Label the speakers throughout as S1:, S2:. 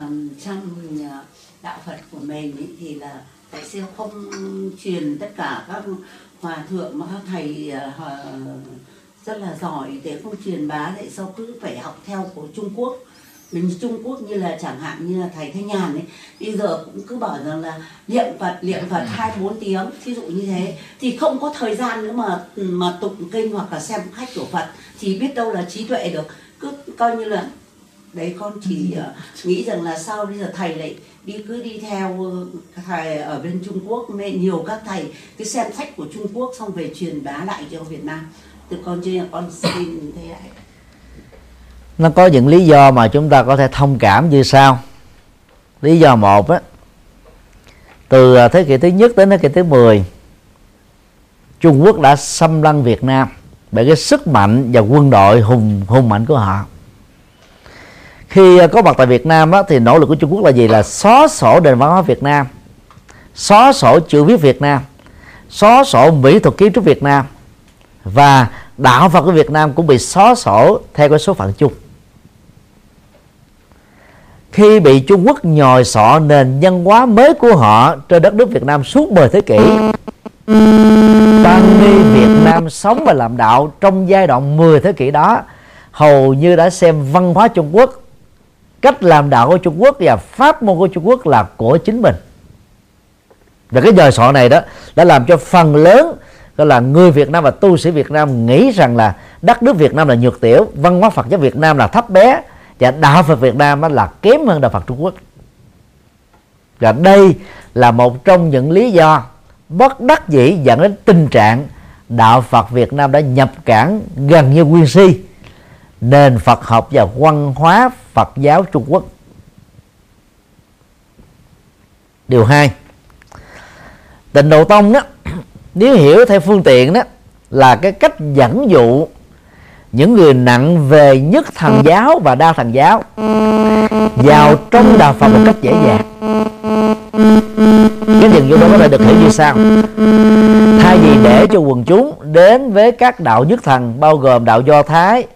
S1: Trong ờ, đạo Phật của mình ý, thì là tại sao không truyền tất cả các hòa thượng mà các thầy ờ, rất là giỏi để không truyền bá tại sao cứ phải học theo của Trung Quốc. Mình Trung Quốc như là chẳng hạn như là thầy Thanh Nhàn ấy bây giờ cũng cứ bảo rằng là niệm Phật niệm Phật hai bốn tiếng ví dụ như thế thì không có thời gian nữa mà mà tụng kinh hoặc là xem khách của Phật thì biết đâu là trí tuệ được. Cứ coi như là đấy con chỉ ờ, nghĩ rằng là sau bây giờ thầy lại đi cứ đi theo ờ, thầy ở bên Trung Quốc mẹ nhiều các thầy cứ xem sách của Trung Quốc xong về truyền bá lại cho Việt Nam. Từ con là con xin thế này
S2: nó có những lý do mà chúng ta có thể thông cảm như sau. Lý do một á từ à, thế kỷ thứ nhất đến thế kỷ thứ 10 Trung Quốc đã xâm lăng Việt Nam bởi cái sức mạnh và quân đội hùng hùng mạnh của họ khi à, có mặt tại Việt Nam á, thì nỗ lực của Trung Quốc là gì? Là xóa sổ nền văn hóa Việt Nam. Xóa sổ chữ viết Việt Nam. Xóa sổ mỹ thuật kiến trúc Việt Nam. Và đạo Phật của Việt Nam cũng bị xóa sổ theo cái số phận chung. Khi bị Trung Quốc nhồi sọ nền văn hóa mới của họ trên đất nước Việt Nam suốt 10 thế kỷ tăng ni Việt Nam sống và làm đạo trong giai đoạn 10 thế kỷ đó hầu như đã xem văn hóa Trung Quốc cách làm đạo của Trung Quốc và pháp môn của Trung Quốc là của chính mình. Và cái dời sọ này đó đã làm cho phần lớn đó là, người Việt Nam và tu sĩ Việt Nam nghĩ rằng là đất nước Việt Nam là nhược tiểu, văn hóa Phật giáo Việt Nam là thấp bé, và đạo Phật Việt Nam là kém hơn đạo Phật Trung Quốc. Và đây là một trong những lý do bất đắc dĩ dẫn đến tình trạng đạo Phật Việt Nam đã nhập cản gần như nguyên si nền Phật học và văn hóa Phật giáo Trung Quốc. Điều hai tịnh độ tông đó nếu hiểu theo phương tiện đó là cái cách dẫn dụ những người nặng về nhất thần giáo và đa thần giáo vào trong đạo Phật một cách dễ dàng. Cái dẫn dụ đó có thể được hiểu như sau. Thay vì để cho quần chúng đến với các đạo nhất thần bao gồm đạo do thái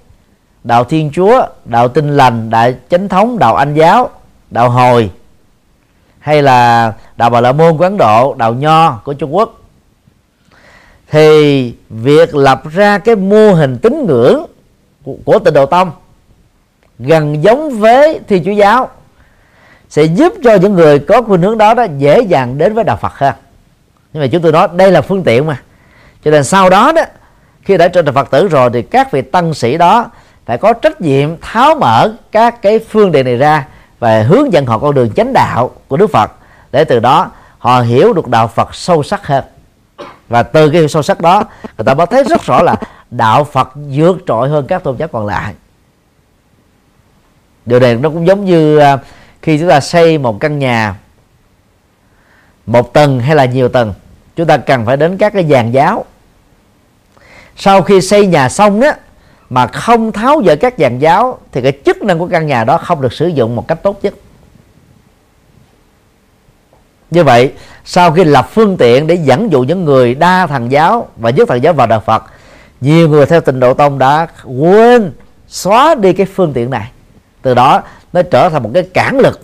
S2: đạo thiên chúa đạo tinh lành đạo chánh thống đạo anh giáo đạo hồi hay là đạo bà la môn của ấn độ đạo nho của trung quốc. Thì việc lập ra cái mô hình tín ngưỡng của, của tịnh độ tông gần giống với thiên chúa giáo sẽ giúp cho những người có khuynh hướng đó đó dễ dàng đến với đạo Phật hơn. Nhưng mà chúng tôi nói đây là phương tiện mà. Cho nên sau đó đó khi đã trở thành Phật tử rồi thì các vị tăng sĩ đó phải có trách nhiệm tháo mở các cái phương tiện này ra và hướng dẫn họ con đường chánh đạo của Đức Phật. Để từ đó, họ hiểu được đạo Phật sâu sắc hơn. Và từ cái hiểu sâu sắc đó, người ta mới thấy rất rõ là đạo Phật vượt trội hơn các tôn giáo còn lại. Điều này nó cũng giống như à, khi chúng ta xây một căn nhà một tầng hay là nhiều tầng, chúng ta cần phải đến các cái giàn giáo. Sau khi xây nhà xong đó mà không tháo dỡ các dàn giáo, thì cái chức năng của căn nhà đó không được sử dụng một cách tốt nhất. Như vậy, sau khi lập phương tiện để dẫn dụ những người đa thần giáo và nhất thần giáo vào đạo Phật, nhiều người theo tình độ tông đã quên xóa đi cái phương tiện này. Từ đó, nó trở thành một cái cản lực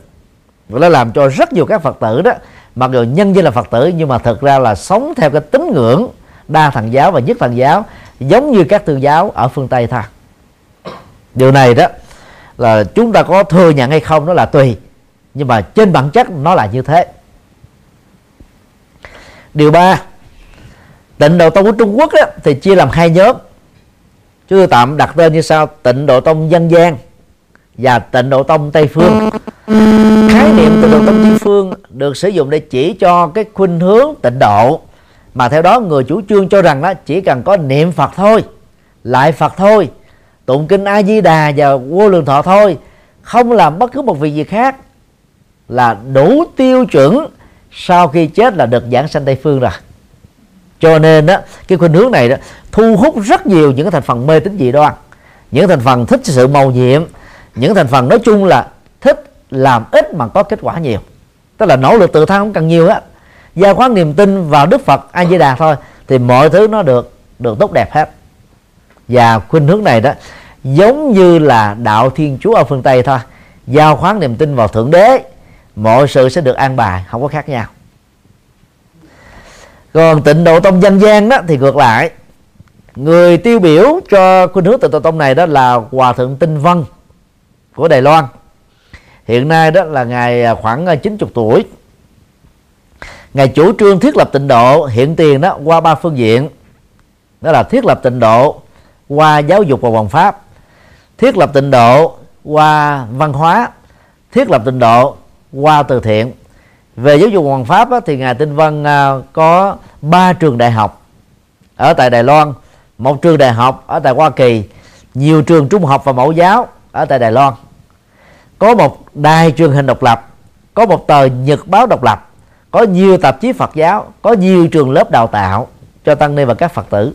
S2: và nó làm cho rất nhiều các phật tử đó, mặc dù nhân danh là phật tử, nhưng mà thật ra là sống theo cái tín ngưỡng đa thần giáo và nhất thần giáo giống như các tôn giáo ở phương tây thôi. Điều này đó là chúng ta có thừa nhận hay không nó là tùy nhưng mà trên bản chất nó là như thế. Điều ba tịnh độ tông của trung quốc đó, thì chia làm hai nhóm. Chúng tôi tạm đặt tên như sau tịnh độ tông dân gian và tịnh độ tông tây phương. Khái niệm tịnh độ tông tây phương được sử dụng để chỉ cho cái khuynh hướng tịnh độ mà theo đó, người chủ trương cho rằng đó, chỉ cần có niệm phật thôi, lại phật thôi, tụng kinh a di đà và vô lượng thọ thôi, không làm bất cứ một việc gì khác, là đủ tiêu chuẩn sau khi chết là được giảng sanh tây phương rồi. Cho nên đó, cái khuynh hướng này đó, thu hút rất nhiều những cái thành phần mê tín dị đoan, những thành phần thích sự màu nhiệm, những thành phần nói chung là thích làm ít mà có kết quả nhiều. Tức là nỗ lực tự thân không cần nhiều á gia khoán niềm tin vào đức phật a di đà thôi, thì mọi thứ nó được được tốt đẹp hết. Và khuynh hướng này đó, giống như là đạo thiên chúa ở phương tây thôi. Giao khoán niềm tin vào thượng đế, mọi sự sẽ được an bài, không có khác nhau. Còn tịnh độ tông dân gian đó, thì ngược lại. Người tiêu biểu cho khuynh hướng tịnh độ tông này đó là hòa thượng tinh vân của đài loan. Hiện nay đó là ngài khoảng 90 tuổi ngài chủ trương thiết lập tịnh độ hiện tiền đó qua ba phương diện. Đó là thiết lập tịnh độ qua giáo dục và hoàng pháp. Thiết lập tịnh độ qua văn hóa. Thiết lập tịnh độ qua từ thiện. Về giáo dục hoàng pháp á, thì ngài tinh vân à, có ba trường đại học ở tại đài loan. Một trường đại học ở tại hoa kỳ nhiều trường trung học và mẫu giáo ở tại đài loan. Có một đài truyền hình độc lập có một tờ nhật báo độc lập có nhiều tạp chí phật giáo có nhiều trường lớp đào tạo cho tăng ni và các phật tử.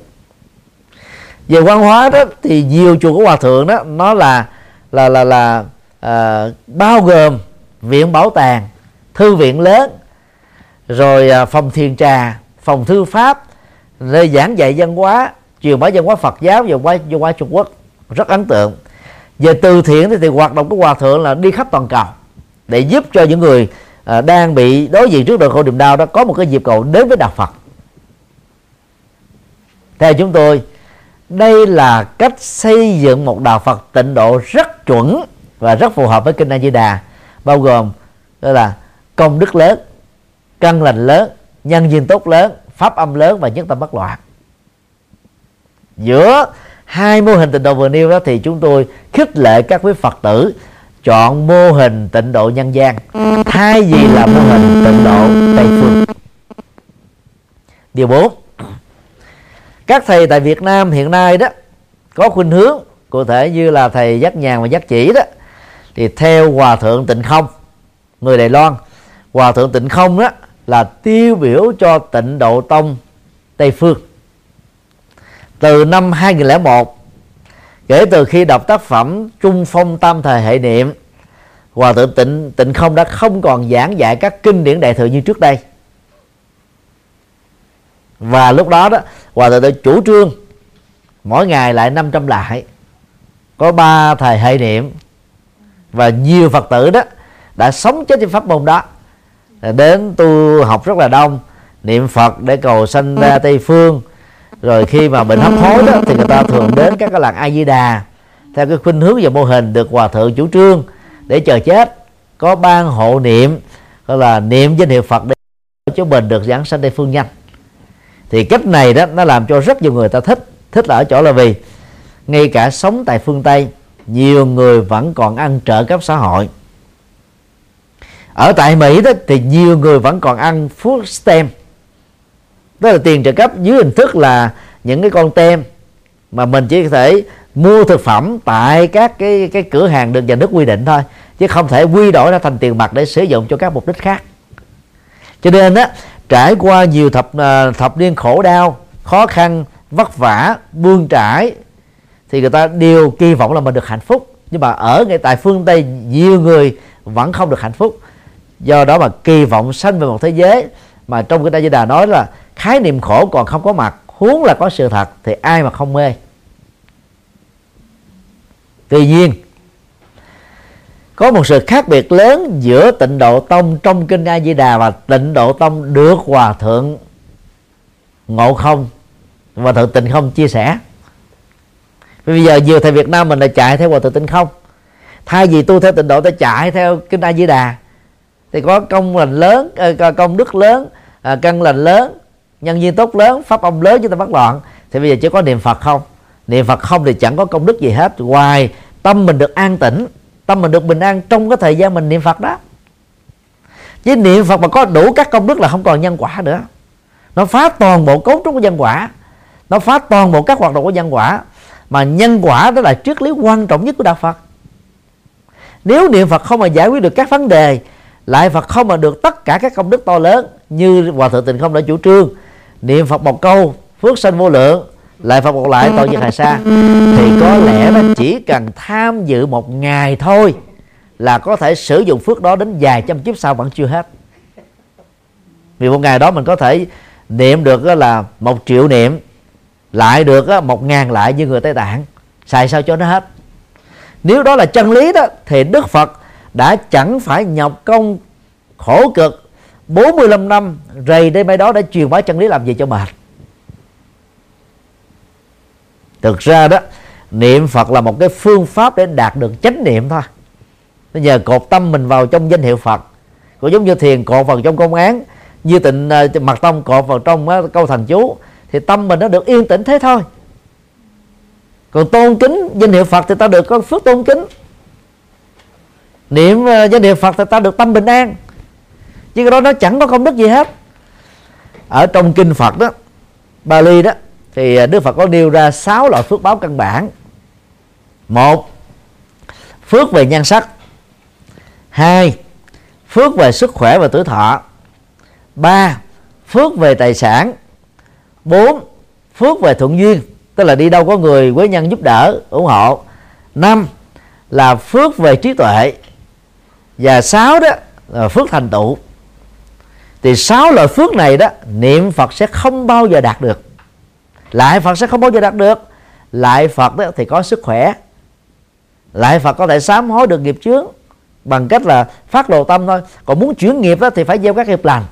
S2: Về văn hóa đó thì nhiều chùa của hòa thượng đó nó là là là là à, bao gồm viện bảo tàng thư viện lớn rồi à, phòng thiền trà phòng thư pháp nơi giảng dạy văn hóa truyền bá văn hóa Phật giáo và văn hóa Trung Quốc. Rất ấn tượng. Về từ thiện thì, thì hoạt động của hòa thượng là đi khắp toàn cầu để giúp cho những người à, đang bị đối diện trước đời khổ niềm đau đó có một cái dịp cầu đến với đạo Phật. Theo chúng tôi đây là cách xây dựng một đạo Phật tịnh độ rất chuẩn và rất phù hợp với kinh A Di Đà bao gồm đó là công đức lớn căn lành lớn nhân duyên tốt lớn pháp âm lớn và nhất tâm bất loạn. Giữa hai mô hình tịnh độ vừa nêu đó thì chúng tôi khích lệ các quý phật tử chọn mô hình tịnh độ nhân gian. Thay vì là mô hình tịnh độ tây phương. Điều 4 các thầy tại Việt Nam hiện nay đó, có khuynh hướng, cụ thể như là thầy giác nhàn và giác chỉ đó, thì theo hòa thượng tịnh không, người Đài Loan, hòa thượng tịnh không đó là tiêu biểu cho tịnh độ tông Tây phương. Từ năm 2001 kể từ khi đọc tác phẩm Trung Phong Tam Thời Hệ Niệm Hòa thượng tịnh tịnh không đã không còn giảng dạy các kinh điển đại thừa như trước đây. Và lúc đó đó Hòa thượng đã chủ trương mỗi ngày lại 500 lại có ba thời hệ niệm. Và nhiều Phật tử đó đã sống chết trên pháp môn đó đến tu học rất là đông niệm Phật để cầu sanh ra Tây phương rồi khi mà bệnh hấp hối đó thì người ta thường đến các cái làng A Di Đà. Theo cái khuynh hướng và mô hình được hòa thượng chủ trương để chờ chết có ban hộ niệm gọi là niệm danh hiệu Phật để cho mình được giảng sanh Tây phương nhanh. Thì cách này đó nó làm cho rất nhiều người ta thích thích là ở chỗ là vì ngay cả sống tại phương Tây nhiều người vẫn còn ăn trợ cấp xã hội. Ở tại Mỹ đó thì nhiều người vẫn còn ăn food stamp đó là tiền trợ cấp dưới hình thức là những cái con tem mà mình chỉ có thể mua thực phẩm tại các cái cái cửa hàng được nhà nước quy định thôi, chứ không thể quy đổi ra thành tiền mặt để sử dụng cho các mục đích khác. Cho nên á, trải qua nhiều thập à, thập niên khổ đau, khó khăn, vất vả bươn trải, thì người ta đều kỳ vọng là mình được hạnh phúc. Nhưng mà ở ngay tại phương tây, nhiều người vẫn không được hạnh phúc. Do đó mà kỳ vọng sanh về một thế giới mà trong cái đại gia đà nói là khái niệm khổ còn không có mặt, huống là có sự thật thì ai mà không mê? Tuy nhiên, có một sự khác biệt lớn giữa tịnh độ tông trong kinh A Di Đà và tịnh độ tông được hòa thượng ngộ không và thượng tịnh không chia sẻ. Bây giờ nhiều thầy Việt Nam mình là chạy theo hòa thượng tịnh không. Thay vì tu theo tịnh độ ta chạy theo kinh A Di Đà. Thì có công lành lớn ờ, công đức lớn ờ, căn lành lớn nhân viên tốt lớn, pháp âm lớn chúng ta bắt loạn. Thì bây giờ chỉ có niệm phật không? Niệm phật không thì chẳng có công đức gì hết. Ngoài tâm mình được an tĩnh, tâm mình được bình an trong cái thời gian mình niệm phật đó. Chứ niệm phật mà có đủ các công đức là không còn nhân quả nữa. Nó phá toàn bộ cấu trúc của nhân quả. Nó phá toàn bộ các hoạt động của nhân quả. Mà nhân quả đó là triết lý quan trọng nhất của đạo phật. Nếu niệm phật không mà giải quyết được các vấn đề, lại phật không mà được tất cả các công đức to lớn như hòa thượng tịnh không đã chủ trương niệm phật một câu, phước sanh vô lượng, lại phật một lại, tội diệt hà sa thì có lẽ nó chỉ cần tham dự một ngày thôi là có thể sử dụng phước đó đến vài trăm kiếp sau vẫn chưa hết. Vì một ngày đó mình có thể niệm được là một triệu niệm, lại được một ngàn lại như người tây tạng. Xài sao cho nó hết? Nếu đó là chân lý đó, thì đức phật đã chẳng phải nhọc công khổ cực 45 năm rầy đây mấy đó đã truyền bá chân lý làm gì cho mệt. Thực ra đó niệm phật là một cái phương pháp để đạt được chánh niệm thôi. Bây giờ cột tâm mình vào trong danh hiệu phật cũng giống như thiền cột vào trong công án như tịnh uh, mặt tông cột vào trong uh, câu thành chú thì tâm mình nó được yên tĩnh thế thôi. Còn tôn kính danh hiệu phật thì ta được có phước tôn kính. Niệm uh, danh hiệu phật thì ta được tâm bình an chứ cái đó nó chẳng có công đức gì hết. Ở trong kinh phật đó, Bali đó, thì à, Đức Phật có nêu ra sáu loại phước báo căn bản. Một, phước về nhan sắc. Hai, phước về sức khỏe và tuổi thọ. Ba, phước về tài sản. Bốn, phước về thuận duyên, tức là đi đâu có người quế nhân giúp đỡ, ủng hộ. Năm, là phước về trí tuệ. Và sáu đó, là phước thành tựu thì sáu loại phước này đó, niệm phật sẽ không bao giờ đạt được. Lại phật sẽ không bao giờ đạt được. Lại phật đó thì có sức khỏe. Lại phật có thể sám hối được nghiệp chướng bằng cách là phát lộ tâm thôi. Còn muốn chuyển nghiệp đó thì phải gieo các nghiệp lành.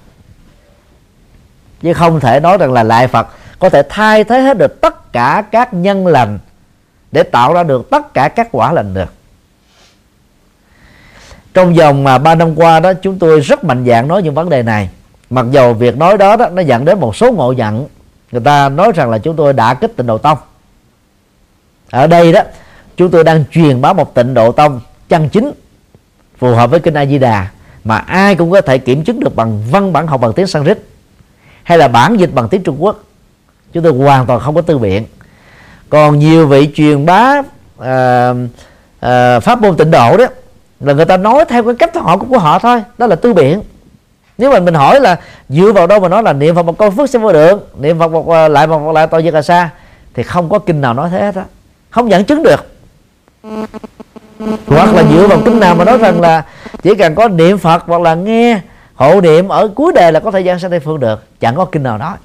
S2: Chứ không thể nói rằng là lại phật có thể thay thế hết được tất cả các nhân lành để tạo ra được tất cả các quả lành được. Trong vòng mà ba năm qua đó, chúng tôi rất mạnh dạng nói những vấn đề này mặc dầu việc nói đó, đó nó dẫn đến một số ngộ nhận người ta nói rằng là chúng tôi đã kích tịnh độ tông. Ở đây đó chúng tôi đang truyền bá một tịnh độ tông chân chính phù hợp với kinh A Di Đà mà ai cũng có thể kiểm chứng được bằng văn bản học bằng tiếng Sanskrit hay là bản dịch bằng tiếng Trung Quốc. Chúng tôi hoàn toàn không có tư biện. Còn nhiều vị truyền bá uh, uh, pháp môn tịnh độ đó là người ta nói theo cái cách họ của họ thôi đó là tư biện nếu mà mình hỏi là dựa vào đâu mà nói là niệm phật một câu phước sẽ vô được, niệm phật một à, lại một, lại tội diệt là xa, thì không có kinh nào nói thế hết á. Không dẫn chứng được. Hoặc là dựa vào kinh nào mà nói rằng là chỉ cần có niệm phật hoặc là nghe hộ niệm ở cuối đề là có thời gian sang tây phương được, chẳng có kinh nào nói.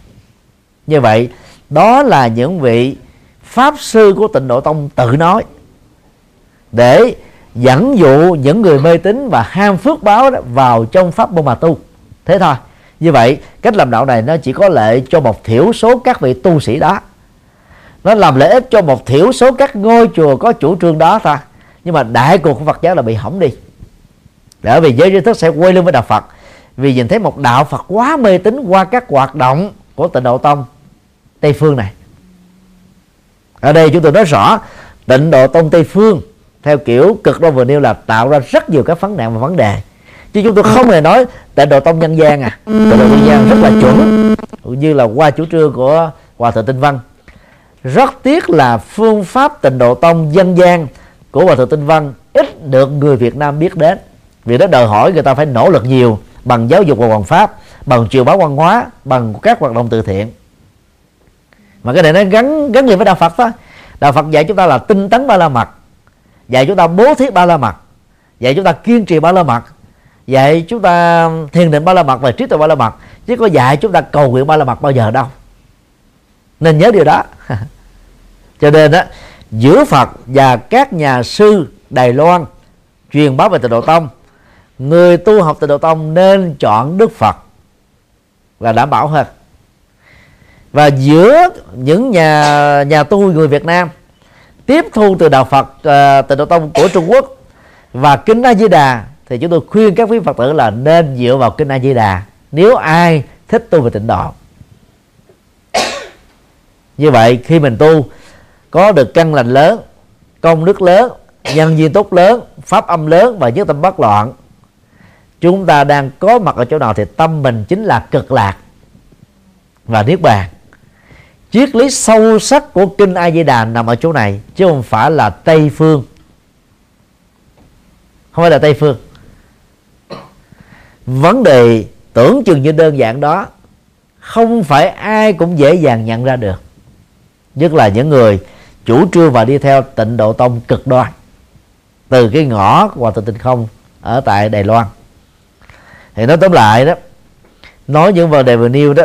S2: Như vậy, đó là những vị pháp sư của tịnh độ tông tự nói. Để dẫn dụ những người mê tín và ham phước báo đó vào trong pháp môn mà tu thế thôi. Như vậy, cách làm đạo này nó chỉ có lợi cho một thiểu số các vị tu sĩ đó. Nó làm lợi ích cho một thiểu số các ngôi chùa có chủ trương đó thôi. Nhưng mà đại cuộc của Phật giáo là bị hỏng đi. Bởi vì giới trí thức sẽ quay lưng với đạo Phật. Vì nhìn thấy một đạo Phật quá mê tín qua các hoạt động của tịnh độ tông, Tây phương này. Ở đây chúng tôi nói rõ, tịnh độ tông Tây phương, theo kiểu cực đoan vừa nêu là tạo ra rất nhiều các vấn nạn và vấn đề chứ chúng tôi không hề nói tịnh độ tông nhân gian à. Tịnh độ nhân gian rất là chuẩn. Như là qua chủ trương của hòa thượng tinh văn. Rất tiếc là phương pháp tịnh độ tông dân gian của hòa thượng tinh văn ít được người việt nam biết đến. Vì đó đòi hỏi người ta phải nỗ lực nhiều bằng giáo dục và hoàn pháp bằng truyền bá văn hóa bằng các hoạt động từ thiện. Mà cái này nó gắn gắn liền với đạo phật đó đạo phật dạy chúng ta là tinh tấn ba la mật. Dạy chúng ta bố thí ba la mật. Dạy chúng ta kiên trì ba la mật dạy chúng ta thiền định ba la mật và trí tuệ ba la mật chứ có dạy chúng ta cầu nguyện ba la mật bao giờ đâu. Nên nhớ điều đó. Cho nên đó giữa Phật và các nhà sư Đài Loan truyền bá về tịnh độ tông người tu học tịnh độ tông nên chọn Đức Phật là đảm bảo hơn. Và giữa những nhà nhà tu người Việt Nam tiếp thu từ đạo Phật uh, tịnh độ tông của Trung Quốc và kinh A Di Đà thì chúng tôi khuyên các quý Phật tử là nên dựa vào kinh A Di Đà nếu ai thích tu về tịnh độ. Như vậy, khi mình tu, có được căn lành lớn, công đức lớn, nhân duyên tốt lớn, pháp âm lớn và nhất tâm bất loạn, chúng ta đang có mặt ở chỗ nào thì tâm mình chính là cực lạc và niết bàn. Triết lý sâu sắc của kinh A Di Đà nằm ở chỗ này, chứ không phải là Tây phương. Không phải là Tây phương vấn đề tưởng chừng như đơn giản đó, không phải ai cũng dễ dàng nhận ra được. Nhất là những người chủ trương và đi theo tịnh độ tông cực đoan, từ cái ngõ hòa thượng tịnh không ở tại Đài Loan. Thì nói tóm lại đó, nói những vấn đề vừa nêu đó,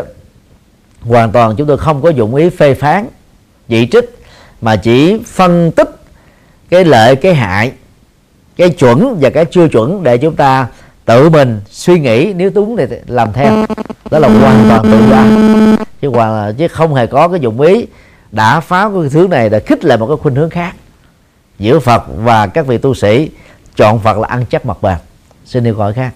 S2: hoàn toàn chúng tôi không có dụng ý phê phán, chỉ trích, mà chỉ phân tích cái lợi, cái hại, cái chuẩn và cái chưa chuẩn để chúng ta tự mình suy nghĩ nếu đúng thì làm theo. Đó là hoàn toàn tự do. Chứ hoàn chứ không hề có cái dụng ý đã phá cái thứ này để khích lại một cái khuynh hướng khác. Giữa Phật và các vị tu sĩ chọn Phật là ăn chắc mặt bàn xin yêu gọi khác.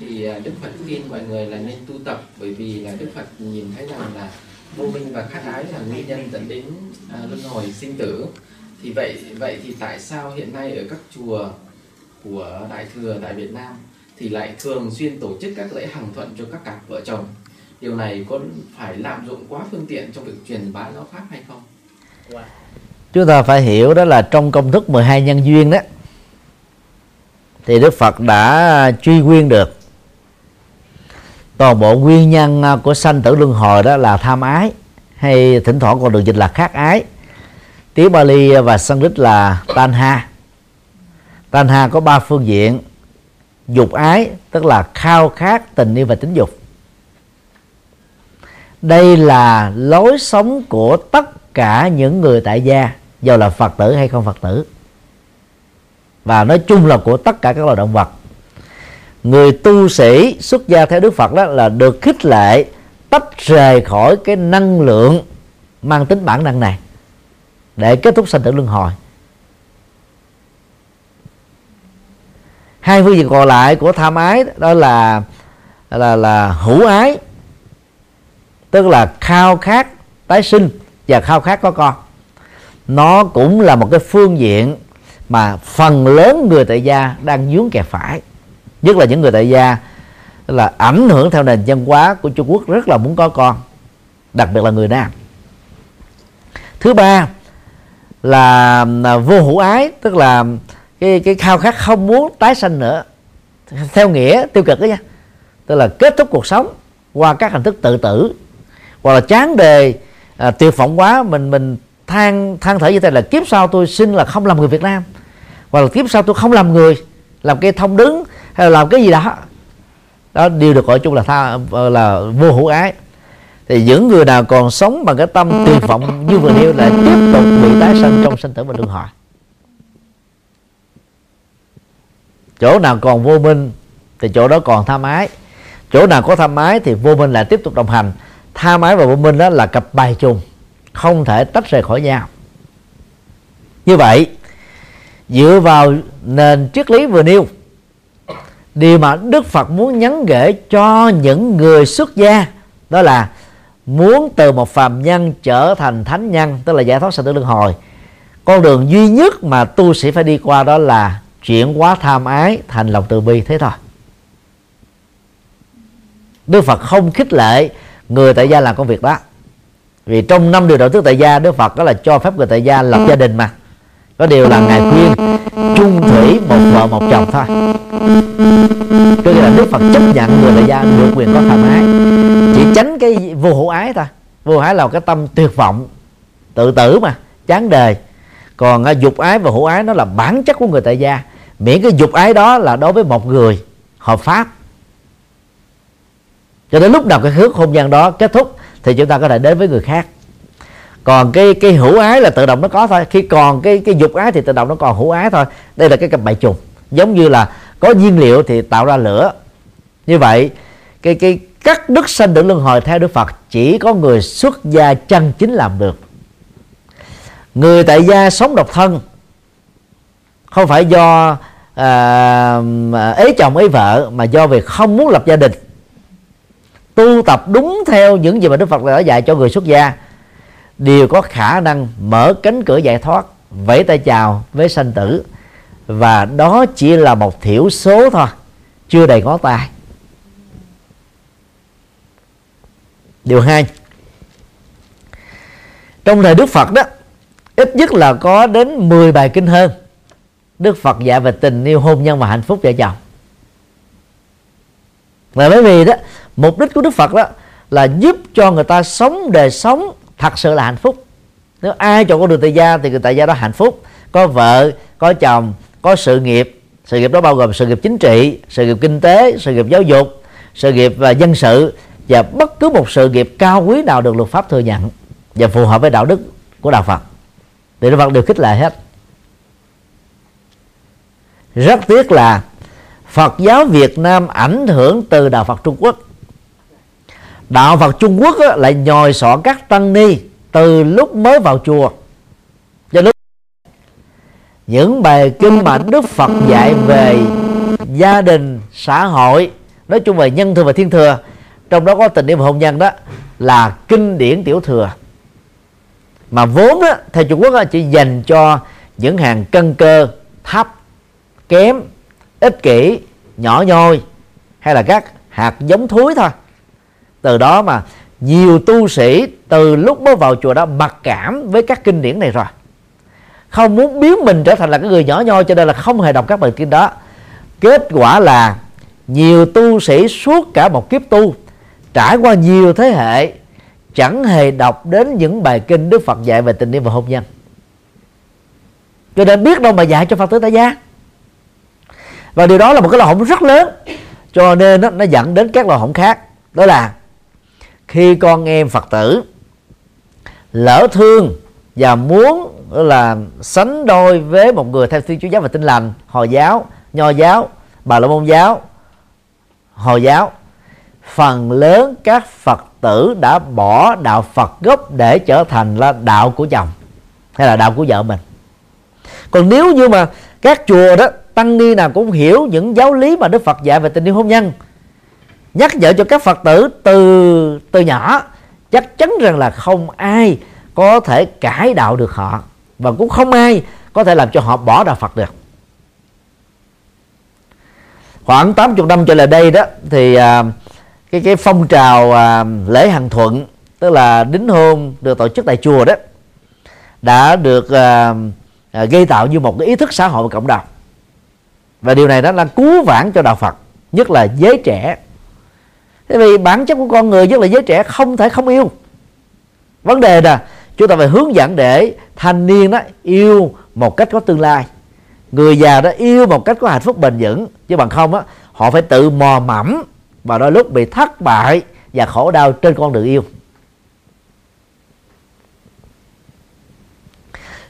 S3: Thì à, Đức Phật khuyên mọi người là nên tu tập bởi vì là Đức Phật nhìn thấy rằng là vô minh và khát ái là nguyên nhân dẫn đến à, luân hồi sinh tử. Thì vậy vậy thì tại sao hiện nay ở các chùa của đại thừa tại Việt Nam thì lại thường xuyên tổ chức các lễ hằng thuận cho các cặp vợ chồng. Điều này có phải lạm dụng quá phương tiện trong việc truyền bá giáo pháp hay không?
S2: Chúng ta phải hiểu đó là trong công thức 12 nhân duyên đó thì Đức Phật đã truy nguyên được. Toàn bộ nguyên nhân của sanh tử luân hồi đó là tham ái hay thỉnh thoảng còn được dịch là khát ái. Tiếng Bali và Sanskrit là tanha. Tanha có ba phương diện dục ái, tức là khao khát tình yêu và tính dục. Đây là lối sống của tất cả những người tại gia, dù là phật tử hay không phật tử. Và nói chung là của tất cả các loài động vật. Người tu sĩ xuất gia theo đức phật đó là được khích lệ tách rời khỏi cái năng lượng mang tính bản năng này để kết thúc sanh tử luân hồi. Hai phương diện còn lại của tham ái đó là là là hữu ái tức là khao khát tái sinh và khao khát có con. Nó cũng là một cái phương diện mà phần lớn người tại gia đang dướng kẹt phải nhất là những người tại gia là ảnh hưởng theo nền văn hóa của Trung Quốc rất là muốn có con đặc biệt là người nam. Thứ ba là, là vô hữu ái tức là cái cái khao khát không muốn tái sanh nữa. Theo nghĩa tiêu cực đó nha. Tức là kết thúc cuộc sống qua các hình thức tự tử hoặc là chán đề à, tuyệt vọng quá mình mình than than thở như thế là kiếp sau tôi xin là không làm người Việt Nam hoặc là kiếp sau tôi không làm người làm cái thông đứng hay là làm cái gì đó. Đó đều được gọi chung là tha là vô hữu ái. Thì những người nào còn sống bằng cái tâm tuyệt vọng như vừa nêu là tiếp tục bị tái sanh trong sinh tử và luân hồi chỗ nào còn vô minh thì chỗ đó còn tham ái. Chỗ nào có tham ái thì vô minh lại tiếp tục đồng hành. Tham ái và vô minh đó là cặp bài trùng không thể tách rời khỏi nhau. Như vậy, dựa vào nền triết lý vừa nêu, điều mà đức phật muốn nhắn gửi cho những người xuất gia đó là muốn từ một phàm nhân trở thành thánh nhân, tức là giải thoát sanh tử luân hồi. Con đường duy nhất mà tu sĩ phải đi qua đó là chuyển hóa tham ái thành lòng từ bi thế thôi. Đức Phật không khích lệ người tại gia làm công việc đó. Vì trong năm điều đạo đức tại gia Đức Phật đó là cho phép người tại gia lập gia đình mà. Có điều là ngài khuyên chung thủy một vợ một chồng thôi. Có nghĩa là Đức Phật chấp nhận người tại gia được quyền có thoải mái chỉ tránh cái vô hữu ái thôi. Vô hữu ái là cái tâm tuyệt vọng tự tử mà chán đời còn uh, dục ái và hữu ái nó là bản chất của người tại gia. Miễn cái dục ái đó là đối với một người hợp pháp. Cho đến lúc nào cái hước không gian đó kết thúc thì chúng ta có thể đến với người khác. Còn cái cái hữu ái là tự động nó có thôi. Khi còn cái cái dục ái thì tự động nó còn hữu ái thôi. Đây là cái cặp bài trùng. Giống như là có nhiên liệu thì tạo ra lửa. Như vậy cái cái cắt đức sanh tử luân hồi theo đức phật chỉ có người xuất gia chân chính làm được người tại gia sống độc thân. Không phải do à, à ế chồng ế vợ mà do việc không muốn lập gia đình. Tu tập đúng theo những gì mà đức phật đã dạy cho người xuất gia. Đều có khả năng mở cánh cửa giải thoát vẫy tay chào với sanh tử. Và đó chỉ là một thiểu số thôi chưa đầy ngón tay. Điều hai. Trong thời đức phật đó ít nhất là có đến 10 bài kinh hơn. Đức phật dạy về tình yêu hôn nhân và hạnh phúc vợ chồng. Và bởi vì đó, mục đích của đức phật đó là giúp cho người ta sống đời sống thật sự là hạnh phúc. Nếu ai chọn con đường tại gia thì người tại gia đó hạnh phúc. Có vợ, có chồng, có sự nghiệp. Sự nghiệp đó bao gồm sự nghiệp chính trị, sự nghiệp kinh tế, sự nghiệp giáo dục, sự nghiệp và dân sự và bất cứ một sự nghiệp cao quý nào được luật pháp thừa nhận và phù hợp với đạo đức của đạo Phật thì nó Phật được khích lệ hết. Rất tiếc là Phật giáo Việt Nam ảnh hưởng từ đạo Phật Trung Quốc. Đạo Phật Trung Quốc á, lại nhồi sọ các tăng ni từ lúc mới vào chùa. Cho lúc những bài kinh mà Đức Phật dạy về gia đình xã hội nói chung về nhân thừa và thiên thừa trong đó có tình yêu hôn nhân đó là kinh điển tiểu thừa mà vốn đó, theo Trung Quốc đó, chỉ dành cho những hàng cân cơ thấp kém ích kỷ nhỏ nhoi hay là các hạt giống thúi thôi. Từ đó mà nhiều tu sĩ từ lúc mới vào chùa đó mặc cảm với các kinh điển này rồi. Không muốn biến mình trở thành là cái người nhỏ nhoi cho nên là không hề đọc các bài kinh đó. Kết quả là nhiều tu sĩ suốt cả một kiếp tu trải qua nhiều thế hệ chẳng hề đọc đến những bài kinh Đức Phật dạy về tình yêu và hôn nhân. Cho nên biết đâu mà dạy cho Phật tử tại gia. Và điều đó là một cái lỗ hổng rất lớn. Cho nên nó, nó dẫn đến các lỗ hổng khác. Đó là khi con em phật tử lỡ thương và muốn là sánh đôi với một người theo thiên chúa giáo và tinh lành hồi giáo nho giáo bà la môn giáo hồi giáo phần lớn các phật tử đã bỏ đạo phật gốc để trở thành là đạo của chồng, hay là đạo của vợ mình. Còn nếu như mà các chùa đó, tăng ni nào cũng hiểu những giáo lý mà đức phật dạy về tình yêu hôn nhân, nhắc nhở cho các phật tử từ từ nhỏ, chắc chắn rằng là không ai có thể cải đạo được họ, và cũng không ai có thể làm cho họ bỏ đạo Phật được. Khoảng 80 năm trở lại đây đó, thì à, cái cái phong trào à, lễ hàng thuận tức là đính hôn được tổ chức tại chùa đó đã được à, à, gây tạo như một cái ý thức xã hội và cộng đồng. Và điều này đó là cứu vãn cho đạo Phật nhất là giới trẻ. Thế vì bản chất của con người nhất là giới trẻ không thể không yêu. Vấn đề là chúng ta phải hướng dẫn để thanh niên đó yêu một cách có tương lai. Người già đó yêu một cách có hạnh phúc bền vững chứ bằng không á họ phải tự mò mẫm và đôi lúc bị thất bại và khổ đau trên con đường yêu.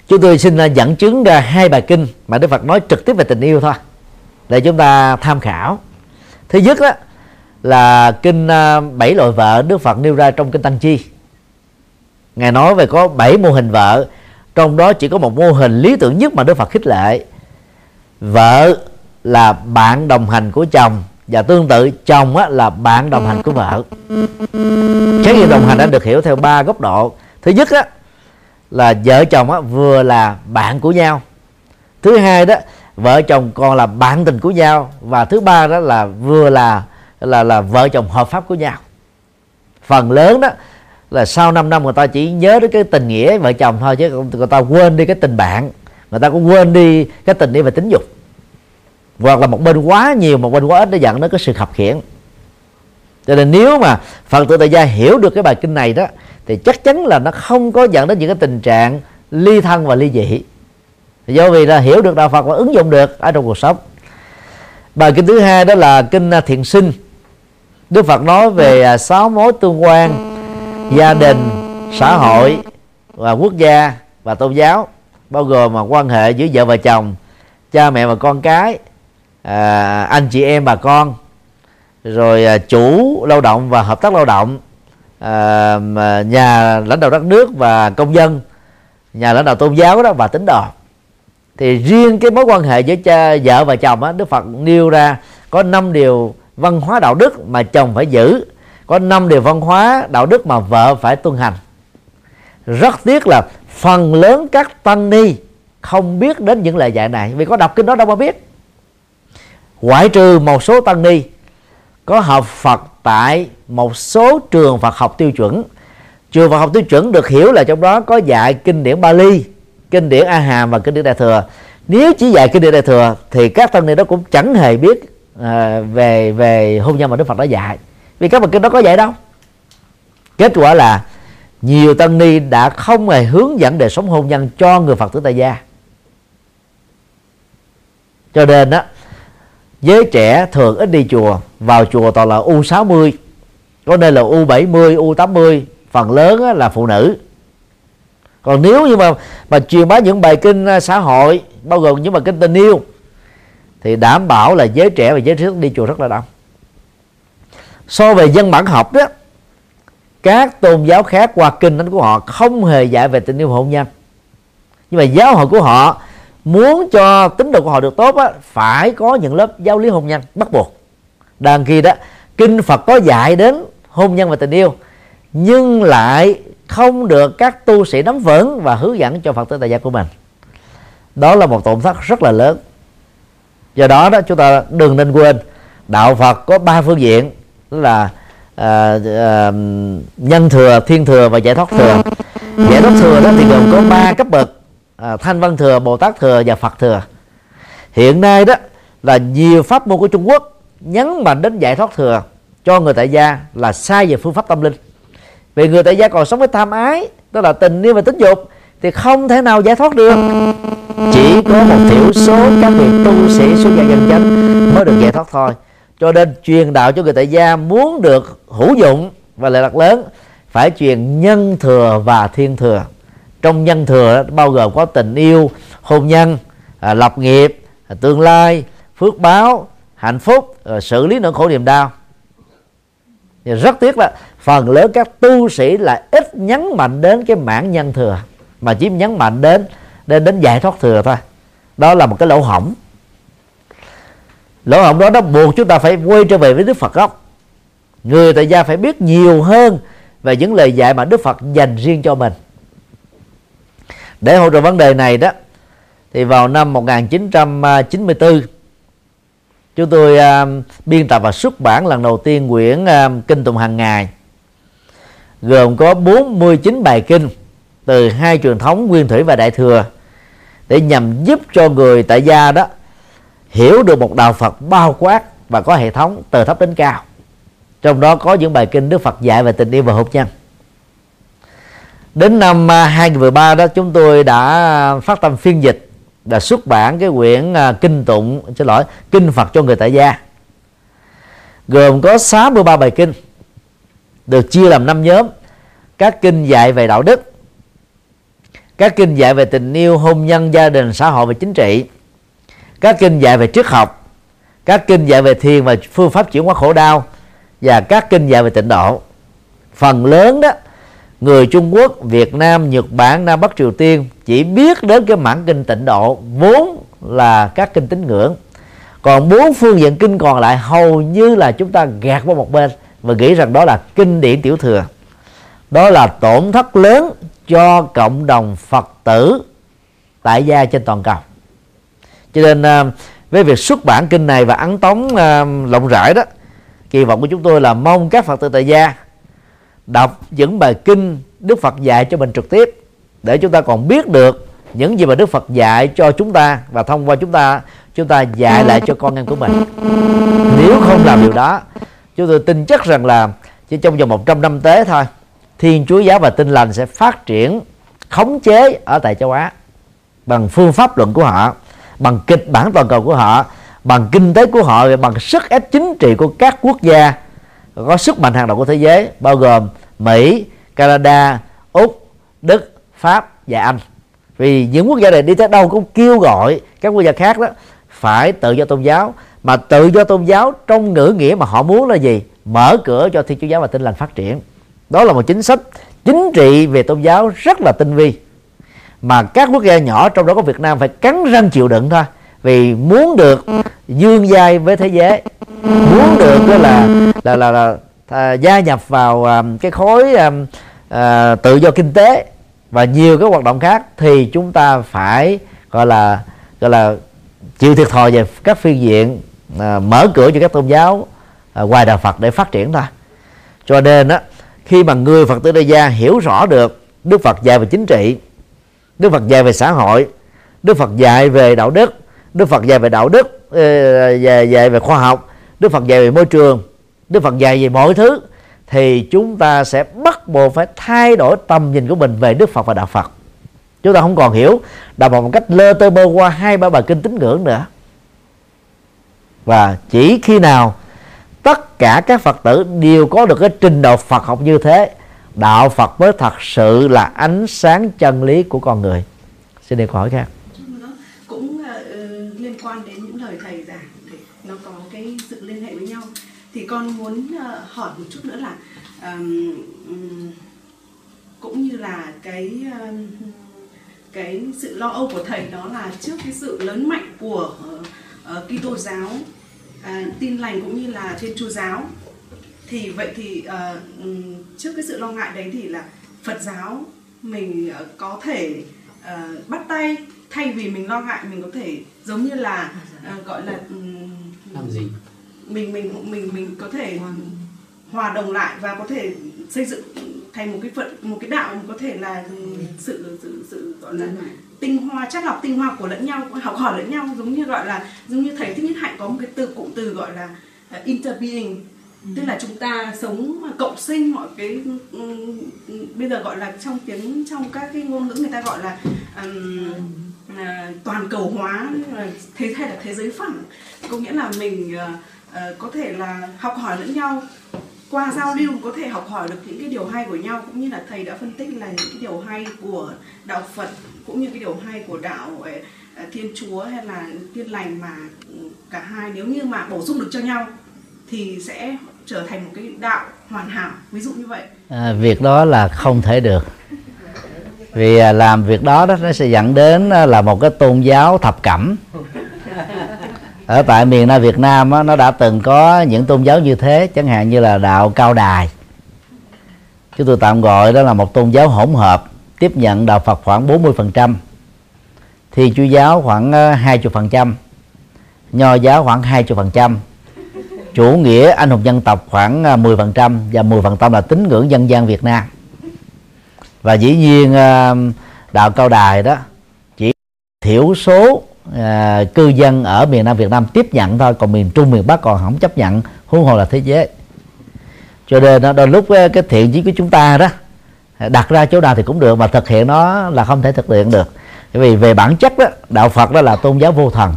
S2: Chúng tôi xin à, dẫn chứng ra hai bài kinh mà đức phật nói trực tiếp về tình yêu thôi, để chúng ta tham khảo. Thứ nhất đó là kinh à, bảy loại vợ Đức Phật nêu ra trong kinh Tăng Chi. Ngài nói về có bảy mô hình vợ, trong đó chỉ có một mô hình lý tưởng nhất mà Đức Phật khích lệ. Vợ là bạn đồng hành của chồng và tương tự chồng á, là bạn đồng hành của vợ. Khái niệm đồng hành đã được hiểu theo ba góc độ. Thứ nhất á, là vợ chồng á, vừa là bạn của nhau. Thứ hai đó vợ chồng còn là bạn tình của nhau. Và thứ ba đó là vừa là là là vợ chồng hợp pháp của nhau. Phần lớn đó là sau 5 năm người ta chỉ nhớ đến cái tình nghĩa vợ chồng thôi chứ người ta quên đi cái tình bạn. Người ta cũng quên đi cái tình yêu về tính dục hoặc là một bên quá nhiều, một bên quá ít để dẫn đến cái sự khập khiển cho nên nếu mà phật tử tại gia hiểu được cái bài kinh này đó, thì chắc chắn là nó không có dẫn đến những cái tình trạng ly thân và ly dị. Do vì là hiểu được đạo phật và ứng dụng được ở trong cuộc sống. Bài kinh thứ hai đó là kinh à, thiện sinh. Đức Phật nói về à, sáu mối tương quan gia đình, xã hội và quốc gia và tôn giáo, bao gồm mà quan hệ giữa vợ và chồng, cha mẹ và con cái à, anh chị em bà con rồi à, chủ lao động và hợp tác lao động à, nhà lãnh đạo đất nước và công dân nhà lãnh đạo tôn giáo đó và tín đồ. Thì riêng cái mối quan hệ giữa cha vợ và chồng á đức phật nêu ra có năm điều văn hóa đạo đức mà chồng phải giữ có năm điều văn hóa đạo đức mà vợ phải tuân hành. Rất tiếc là phần lớn các tăng ni không biết đến những lời dạy này vì có đọc kinh đó đâu mà biết ngoại trừ một số tăng ni có học Phật tại một số trường Phật học tiêu chuẩn. Trường Phật học tiêu chuẩn được hiểu là trong đó có dạy kinh điển Bali kinh điển A Hàm và kinh điển Đại thừa. Nếu chỉ dạy kinh điển Đại thừa thì các tăng ni đó cũng chẳng hề biết à, về về hôn nhân mà Đức Phật đã dạy. Vì các bậc kinh đó có dạy đâu. Kết quả là nhiều tăng ni đã không hề hướng dẫn đời sống hôn nhân cho người Phật tử tại gia. Cho nên đó giới trẻ thường ít đi chùa, vào chùa toàn là u 60 có nơi là u 70 u 80 phần lớn là phụ nữ. Còn nếu như mà mà truyền bá những bài kinh à, xã hội, bao gồm những bài kinh tình yêu, thì đảm bảo là giới trẻ và giới trí thức đi chùa rất là đông. So về dân bản học đó, các tôn giáo khác qua kinh thánh của họ không hề dạy về tình yêu hôn nhân. Nhưng mà giáo hội của họ muốn cho tín đồ của họ được tốt á, phải có những lớp giáo lý hôn nhân bắt buộc. Đàn kia đó kinh phật có dạy đến hôn nhân và tình yêu nhưng lại không được các tu sĩ nắm vững và hướng dẫn cho phật tử tại gia của mình. Đó là một tổn thất rất là lớn. Do đó đó chúng ta đừng nên quên đạo phật có ba phương diện là à, à, nhân thừa thiên thừa và giải thoát thừa. Giải thoát thừa đó thì gồm có ba cấp bậc à, thanh văn thừa bồ tát thừa và phật thừa. Hiện nay đó là nhiều pháp môn của trung quốc nhấn mạnh đến giải thoát thừa cho người tại gia là sai về phương pháp tâm linh. Vì người tại gia còn sống với tham ái tức là tình yêu và tính dục thì không thể nào giải thoát được. Chỉ có một thiểu số các vị tu sĩ xuất gia dân chánh mới được giải thoát thôi. Cho nên truyền đạo cho người tại gia muốn được hữu dụng và lợi lạc lớn phải truyền nhân thừa và thiên thừa trong nhân thừa bao gồm có tình yêu hôn nhân à, lập nghiệp à, tương lai phước báo hạnh phúc à, xử lý nỗi khổ niềm đau. Thì rất tiếc là phần lớn các tu sĩ là ít nhấn mạnh đến cái mảng nhân thừa mà chỉ nhấn mạnh đến đến đến giải thoát thừa thôi. Đó là một cái lỗ hổng. Lỗ hổng đó nó buộc chúng ta phải quay trở về với đức phật gốc. Người tại gia phải biết nhiều hơn về những lời dạy mà đức phật dành riêng cho mình để hỗ trợ vấn đề này đó thì vào năm 1994 chúng tôi uh, biên tập và xuất bản lần đầu tiên quyển uh, kinh tụng hàng ngày gồm có 49 bài kinh từ hai truyền thống nguyên thủy và đại thừa để nhằm giúp cho người tại gia đó hiểu được một đạo Phật bao quát và có hệ thống từ thấp đến cao. Trong đó có những bài kinh Đức Phật dạy về tình yêu và hôn nhân đến năm à, 2013 đó, chúng tôi đã phát tâm phiên dịch đã xuất bản cái quyển à, kinh tụng, xin lỗi, kinh Phật cho người tại gia. Gồm có 63 bài kinh, được chia làm năm nhóm. Các kinh dạy về đạo đức, các kinh dạy về tình yêu, hôn nhân, gia đình, xã hội và chính trị, các kinh dạy về triết học, các kinh dạy về thiền và phương pháp chuyển hóa khổ đau, và các kinh dạy về tịnh độ. Phần lớn đó người Trung Quốc, Việt Nam, Nhật Bản, Nam Bắc Triều Tiên chỉ biết đến cái mảng kinh tịnh độ vốn là các kinh tín ngưỡng. Còn bốn phương diện kinh còn lại hầu như là chúng ta gạt qua một bên và nghĩ rằng đó là kinh điển tiểu thừa. Đó là tổn thất lớn cho cộng đồng Phật tử tại gia trên toàn cầu. Cho nên à, với việc xuất bản kinh này và ấn tống à, rộng rãi đó kỳ vọng của chúng tôi là mong các phật tử tại gia đọc những bài kinh đức phật dạy cho mình trực tiếp, để chúng ta còn biết được những gì mà đức phật dạy cho chúng ta và thông qua chúng ta chúng ta dạy lại cho con em của mình. Nếu không làm điều đó, chúng tôi tin chắc rằng là chỉ trong vòng 100 năm tới thôi, thiên chúa giáo và tinh lành sẽ phát triển, khống chế ở tại châu á bằng phương pháp luận của họ, bằng kịch bản toàn cầu của họ, bằng kinh tế của họ, và bằng sức ép chính trị của các quốc gia có sức mạnh hàng đầu của thế giới, bao gồm Mỹ, Canada, Úc, Đức, Pháp và Anh. Vì những quốc gia này đi tới đâu cũng kêu gọi các quốc gia khác đó phải tự do tôn giáo. Mà tự do tôn giáo trong ngữ nghĩa mà họ muốn là gì? Mở cửa cho thiên chúa giáo và tinh lành phát triển. Đó là một chính sách chính trị về tôn giáo rất là tinh vi. Mà các quốc gia nhỏ trong đó có Việt Nam phải cắn răng chịu đựng thôi. Vì muốn được dương dai với thế giới muốn được đó là là là, là, là gia nhập vào um, cái khối um, uh, tự do kinh tế và nhiều cái hoạt động khác thì chúng ta phải gọi là gọi là chịu thiệt thòi về các phương diện uh, mở cửa cho các tôn giáo uh, ngoài đạo Phật để phát triển thôi. Cho nên á khi mà người Phật tử đại gia hiểu rõ được Đức Phật dạy về chính trị Đức Phật dạy về xã hội Đức Phật dạy về đạo đức Đức Phật dạy về đạo đức dạy, dạy về khoa học Đức Phật dạy về môi trường Đức Phật dạy về mọi thứ thì chúng ta sẽ bắt buộc phải thay đổi tầm nhìn của mình về Đức Phật và đạo Phật. Chúng ta không còn hiểu đạo Phật một cách lơ tơ bơ qua hai ba bài kinh tín ngưỡng nữa. Và chỉ khi nào tất cả các Phật tử đều có được cái trình độ Phật học như thế đạo Phật mới thật sự là ánh sáng chân lý của con người. Xin được câu hỏi khác.
S4: Cũng uh, liên quan đến những lời thầy thì con muốn ờ, hỏi một chút nữa là um, cũng như là cái cái sự lo âu của thầy đó là trước cái sự lớn mạnh của uh, Kitô giáo uh, tin lành cũng như là Thiên Chúa giáo. Thì vậy thì uh, trước cái sự lo ngại đấy thì là Phật giáo mình uh, có thể uh, bắt tay thay vì mình lo ngại mình có thể giống như là uh, gọi là um,
S3: làm gì?
S4: Mình mình mình mình có thể hòa đồng lại và có thể xây dựng thành một cái phận một cái đạo có thể là sự sự sự gọi là tinh hoa chất lọc tinh hoa của lẫn nhau học hỏi lẫn nhau giống như gọi là giống như thầy thích nhất hạnh có một cái từ cụm từ gọi là uh, interbeing ừ. tức là chúng ta sống cộng sinh mọi cái um, bây giờ gọi là trong tiếng trong các cái ngôn ngữ người ta gọi là um, uh, toàn cầu hóa thế hay là thế giới phẳng có nghĩa là mình uh, uh, có thể là học hỏi lẫn nhau. Qua giao lưu có thể học hỏi được những cái điều hay của nhau cũng như là thầy đã phân tích là những cái điều hay của đạo Phật cũng như cái điều hay của đạo ờ, ờ, Thiên Chúa hay là thiên lành mà ừ, cả hai nếu như mà bổ sung được cho nhau thì sẽ trở thành một cái đạo hoàn hảo. Ví dụ như vậy.
S2: À, việc đó là không thể được. Vì à, làm việc đó đó nó sẽ dẫn đến à, là một cái tôn giáo thập cẩm ở tại miền Nam Việt Nam á, nó đã từng có những tôn giáo như thế chẳng hạn như là đạo cao đài. Chúng tôi tạm gọi đó là một tôn giáo hỗn hợp tiếp nhận đạo Phật khoảng 40% thì chúa giáo khoảng ờ, 20% nho giáo khoảng 20% chủ nghĩa anh hùng dân tộc khoảng ờ, 10% và 10% là tín ngưỡng dân gian Việt Nam. Và dĩ nhiên ờ, đạo cao đài đó chỉ thiểu số à, cư dân ở miền Nam Việt Nam tiếp nhận thôi còn miền Trung miền Bắc còn không chấp nhận huống hồ là thế giới. Cho nên đôi lúc cái, cái thiện chí của chúng ta đó đặt ra chỗ nào thì cũng được mà thực hiện nó là không thể thực hiện được. Bởi vì về bản chất đó đạo Phật đó là tôn giáo vô thần.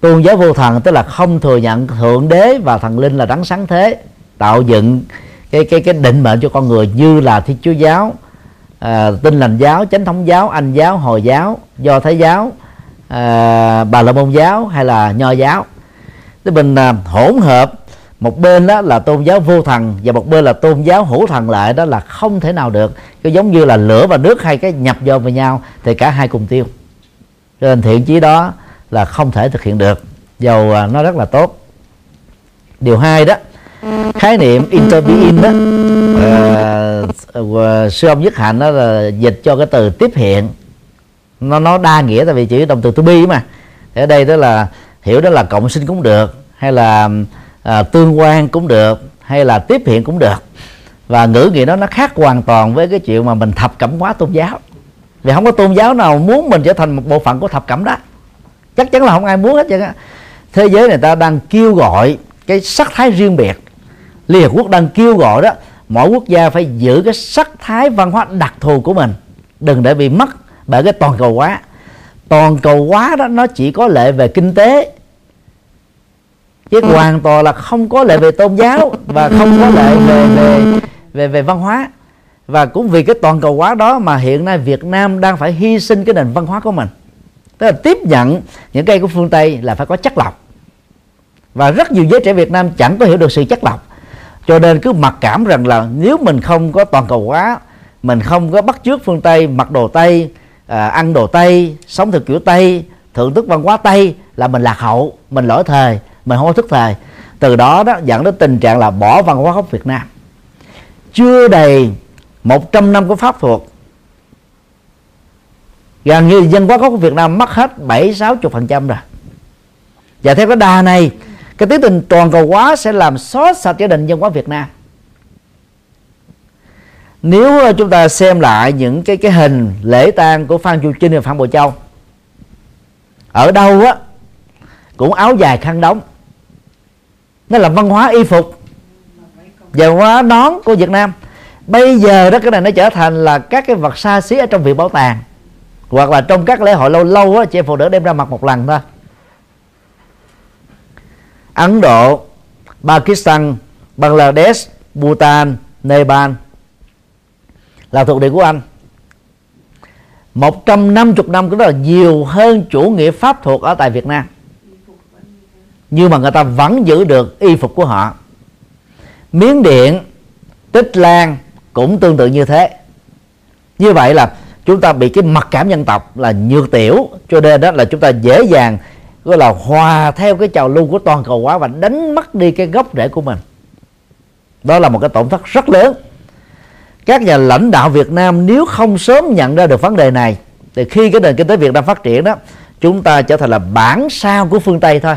S2: Tôn giáo vô thần tức là không thừa nhận thượng đế và thần linh là đấng sáng thế tạo dựng cái cái cái định mệnh cho con người như là thiên chúa giáo à, tinh lành giáo chánh thống giáo anh giáo hồi giáo do thái giáo à, bà la môn giáo hay là nho giáo? Thì mình à, hỗn hợp một bên đó là tôn giáo vô thần và một bên là tôn giáo hữu thần lại đó là không thể nào được. Cái giống như là lửa và nước hai cái nhập vô với nhau thì cả hai cùng tiêu. Cho nên thiện chí đó là không thể thực hiện được. Dầu à, nó rất là tốt. Điều hai đó khái niệm interbeing đó uh, sư ông nhất hạnh đó là dịch cho cái từ tiếp hiện nó nó đa nghĩa tại vì chỉ động từ to be mà. Ở đây đó là hiểu đó là cộng sinh cũng được hay là à, tương quan cũng được hay là tiếp hiện cũng được. Và ngữ nghĩa đó nó khác hoàn toàn với cái chuyện mà mình thập cẩm hóa tôn giáo. Vì không có tôn giáo nào muốn mình trở thành một bộ phận của thập cẩm đó. Chắc chắn là không ai muốn hết trơn á. Thế giới này ta đang kêu gọi cái sắc thái riêng biệt. Liên hợp quốc đang kêu gọi đó mỗi quốc gia phải giữ cái sắc thái văn hóa đặc thù của mình. Đừng để bị mất bởi cái toàn cầu hóa. Toàn cầu hóa đó nó chỉ có lệ về kinh tế. Chứ ừ. hoàn toàn là không có lệ về tôn giáo và không có lệ về về về về văn hóa. Và cũng vì cái toàn cầu hóa đó mà hiện nay Việt Nam đang phải hy sinh cái nền văn hóa của mình. Tức là tiếp nhận những cây của phương Tây là phải có chất lọc. Và rất nhiều giới trẻ Việt Nam chẳng có hiểu được sự chất lọc. Cho nên cứ mặc cảm rằng là nếu mình không có toàn cầu hóa mình không có bắt chước phương Tây mặc đồ Tây à, ăn đồ tây sống theo kiểu tây thưởng thức văn hóa tây là mình lạc hậu mình lỗi thời mình không có thức thời. Từ đó đó dẫn đến tình trạng là bỏ văn hóa gốc Việt Nam. Chưa đầy 100 năm của pháp thuộc gần như dân hóa gốc của Việt Nam mất hết 7 60 phần trăm rồi. Và theo cái đà này cái tiến trình toàn cầu hóa sẽ làm xóa sạch gia đình dân hóa Việt Nam nếu ờ, chúng ta xem lại những cái cái hình lễ tang của Phan Chu Trinh và Phan Bội Châu, ở đâu á, cũng áo dài khăn đóng. Nó là văn hóa y phục, và văn hóa nón của Việt Nam. Bây giờ đó, cái này nó trở thành là các cái vật xa xí ở trong viện bảo tàng, hoặc là trong các lễ hội lâu lâu á, chị phụ nữ đem ra mặc một lần thôi. Ấn Độ, Pakistan, Bangladesh, Bhutan, Nepal là thuộc địa của anh. 150 năm cũng là nhiều hơn chủ nghĩa pháp thuộc ở tại Việt Nam. Nhưng mà người ta vẫn giữ được y phục của họ. Miếng điện, tích lan cũng tương tự như thế. Như vậy là chúng ta bị cái mặc cảm dân tộc là nhược tiểu, cho nên đó là chúng ta dễ dàng, gọi là hòa theo cái trào lưu của toàn cầu hóa và đánh mất đi cái gốc rễ của mình. Đó là một cái tổn thất rất lớn các nhà lãnh đạo Việt Nam nếu không sớm nhận ra được vấn đề này, thì khi cái nền kinh tế Việt Nam phát triển đó, chúng ta trở thành là bản sao của phương Tây thôi.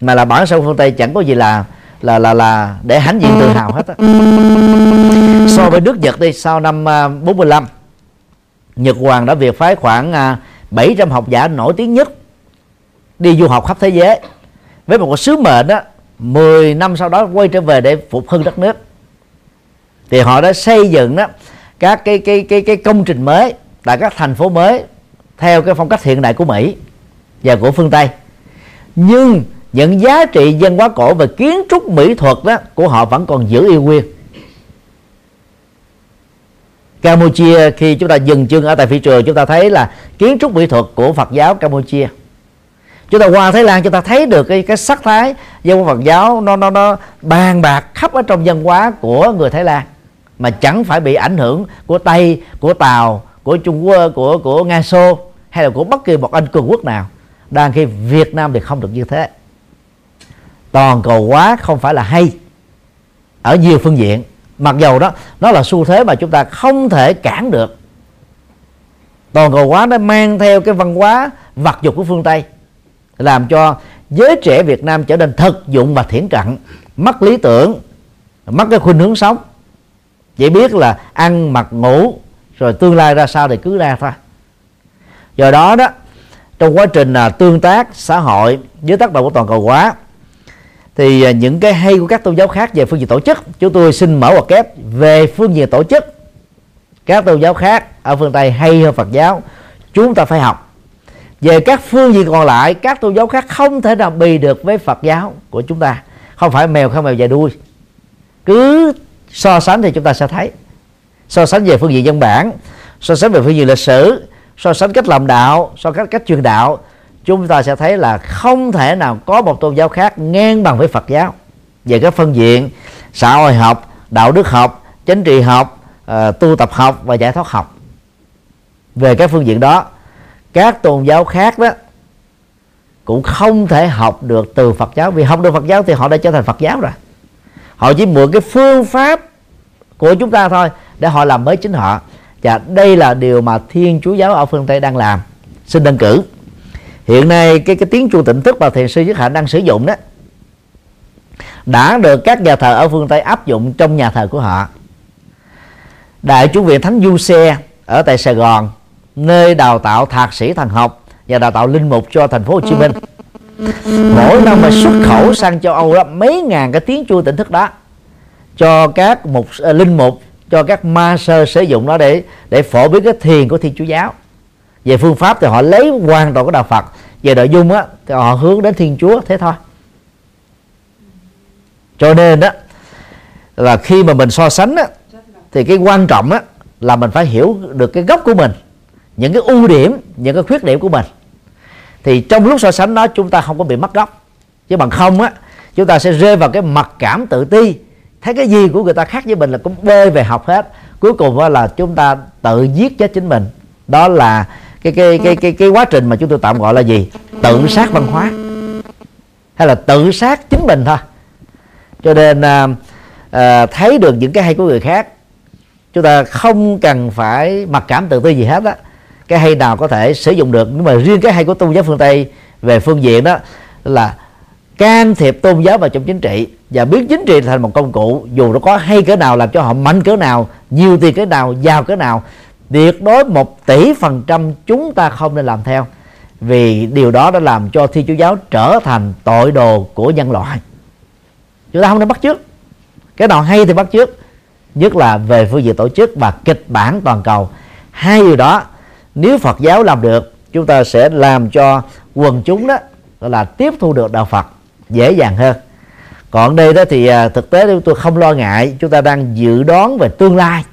S2: Mà là bản sao của phương Tây chẳng có gì là là là là để hãnh diện tự hào hết á. So với nước Nhật đi, sau năm à, 45 Nhật Hoàng đã việc phái khoảng à, 700 học giả nổi tiếng nhất đi du học khắp thế giới. Với một sứ mệnh đó 10 năm sau đó quay trở về để phục hưng đất nước thì họ đã xây dựng đó, các cái cái cái cái công trình mới tại các thành phố mới theo cái phong cách hiện đại của Mỹ và của phương Tây. Nhưng những giá trị văn hóa cổ về kiến trúc mỹ thuật đó của họ vẫn còn giữ yêu nguyên. Campuchia, khi chúng ta dừng chân ở tại phi trường, chúng ta thấy là kiến trúc mỹ thuật của Phật giáo Campuchia. Chúng ta qua Thái Lan, chúng ta thấy được cái cái sắc thái văn hóa Phật giáo nó nó nó bàn bạc khắp ở trong văn hóa của người Thái Lan mà chẳng phải bị ảnh hưởng của Tây, của Tàu, của Trung Quốc, của của Nga Xô hay là của bất kỳ một anh cường quốc nào. Đang khi Việt Nam thì không được như thế. Toàn cầu hóa không phải là hay ở nhiều phương diện. Mặc dầu đó, nó là xu thế mà chúng ta không thể cản được. Toàn cầu hóa nó mang theo cái văn hóa vật dục của phương tây, làm cho giới trẻ Việt Nam trở nên thực dụng và thiển cận, mất lý tưởng, mất cái khuynh hướng sống chỉ biết là ăn mặc ngủ rồi tương lai ra sao thì cứ ra thôi. Do đó đó trong quá trình là tương tác xã hội với tác động của toàn cầu hóa thì à, những cái hay của các tôn giáo khác về phương diện tổ chức chúng tôi xin mở một kép về phương diện tổ chức. Các tôn giáo khác ở phương tây hay hơn phật giáo chúng ta phải học. Về các phương diện còn lại các tôn giáo khác không thể nào bì được với phật giáo của chúng ta. Không phải mèo không mèo dài đuôi. Cứ so sánh thì chúng ta sẽ thấy. So sánh về phương diện dân bản so sánh về phương diện lịch sử so sánh cách làm đạo so sánh cách truyền đạo chúng ta sẽ thấy là không thể nào có một tôn giáo khác ngang bằng với Phật giáo. Về các phương diện xã hội học đạo đức học chính trị học uh, tu tập học và giải thoát học. Về các phương diện đó các tôn giáo khác đó cũng không thể học được từ Phật giáo. Vì học được Phật giáo thì họ đã trở thành Phật giáo rồi họ chỉ mượn cái phương pháp của chúng ta thôi để họ làm mới chính họ. Và đây là điều mà Thiên Chúa giáo ở phương Tây đang làm. Xin đơn cử. Hiện nay cái cái tiếng chuông tỉnh thức mà thiền sư nhất hạnh đang sử dụng đó, đã được các nhà thờ ở phương tây áp dụng trong nhà thờ của họ. Đại chủ viện thánh du xe ở tại sài gòn, nơi đào tạo thạc sĩ thần học và đào tạo linh mục cho thành phố hồ chí minh mỗi năm mà xuất khẩu sang châu âu đó mấy ngàn cái tiếng chuông tỉnh thức đó cho các mục uh, linh mục cho các ma sơ sử dụng nó để để phổ biến cái thiền của thiên chúa giáo. Về phương pháp thì họ lấy hoàn toàn cái đạo Phật về nội dung á thì họ hướng đến Thiên Chúa thế thôi. Cho nên đó là khi mà mình so sánh á, thì cái quan trọng á, là mình phải hiểu được cái gốc của mình những cái ưu điểm những cái khuyết điểm của mình thì trong lúc so sánh đó chúng ta không có bị mất gốc. Chứ bằng không á chúng ta sẽ rơi vào cái mặc cảm tự ti. Thấy cái gì của người ta khác với mình là cũng bơi về học hết. Cuối cùng là chúng ta tự giết chết chính mình. Đó là cái cái cái cái cái quá trình mà chúng tôi tạm gọi là gì? Tự sát văn hóa. Hay là tự sát chính mình thôi. Cho nên à, à, thấy được những cái hay của người khác chúng ta không cần phải mặc cảm tự ti gì hết á cái hay nào có thể sử dụng được. Nhưng mà riêng cái hay của tôn giáo phương tây về phương diện đó là can thiệp tôn giáo vào trong chính trị và biến chính trị thành một công cụ, dù nó có hay cỡ nào, làm cho họ mạnh cỡ nào, nhiều tiền cỡ nào, giàu cỡ nào, tuyệt đối một tỷ phần trăm chúng ta không nên làm theo. Vì điều đó đã làm cho thiên chúa giáo trở thành tội đồ của nhân loại. Chúng ta không nên bắt chước. Cái nào hay thì bắt chước, nhất là về phương diện tổ chức và kịch bản toàn cầu. Hai điều đó nếu Phật giáo làm được chúng ta sẽ làm cho quần chúng đó là tiếp thu được đạo Phật dễ dàng hơn. Còn đây đó thì à, thực tế tôi không lo ngại chúng ta đang dự đoán về tương lai.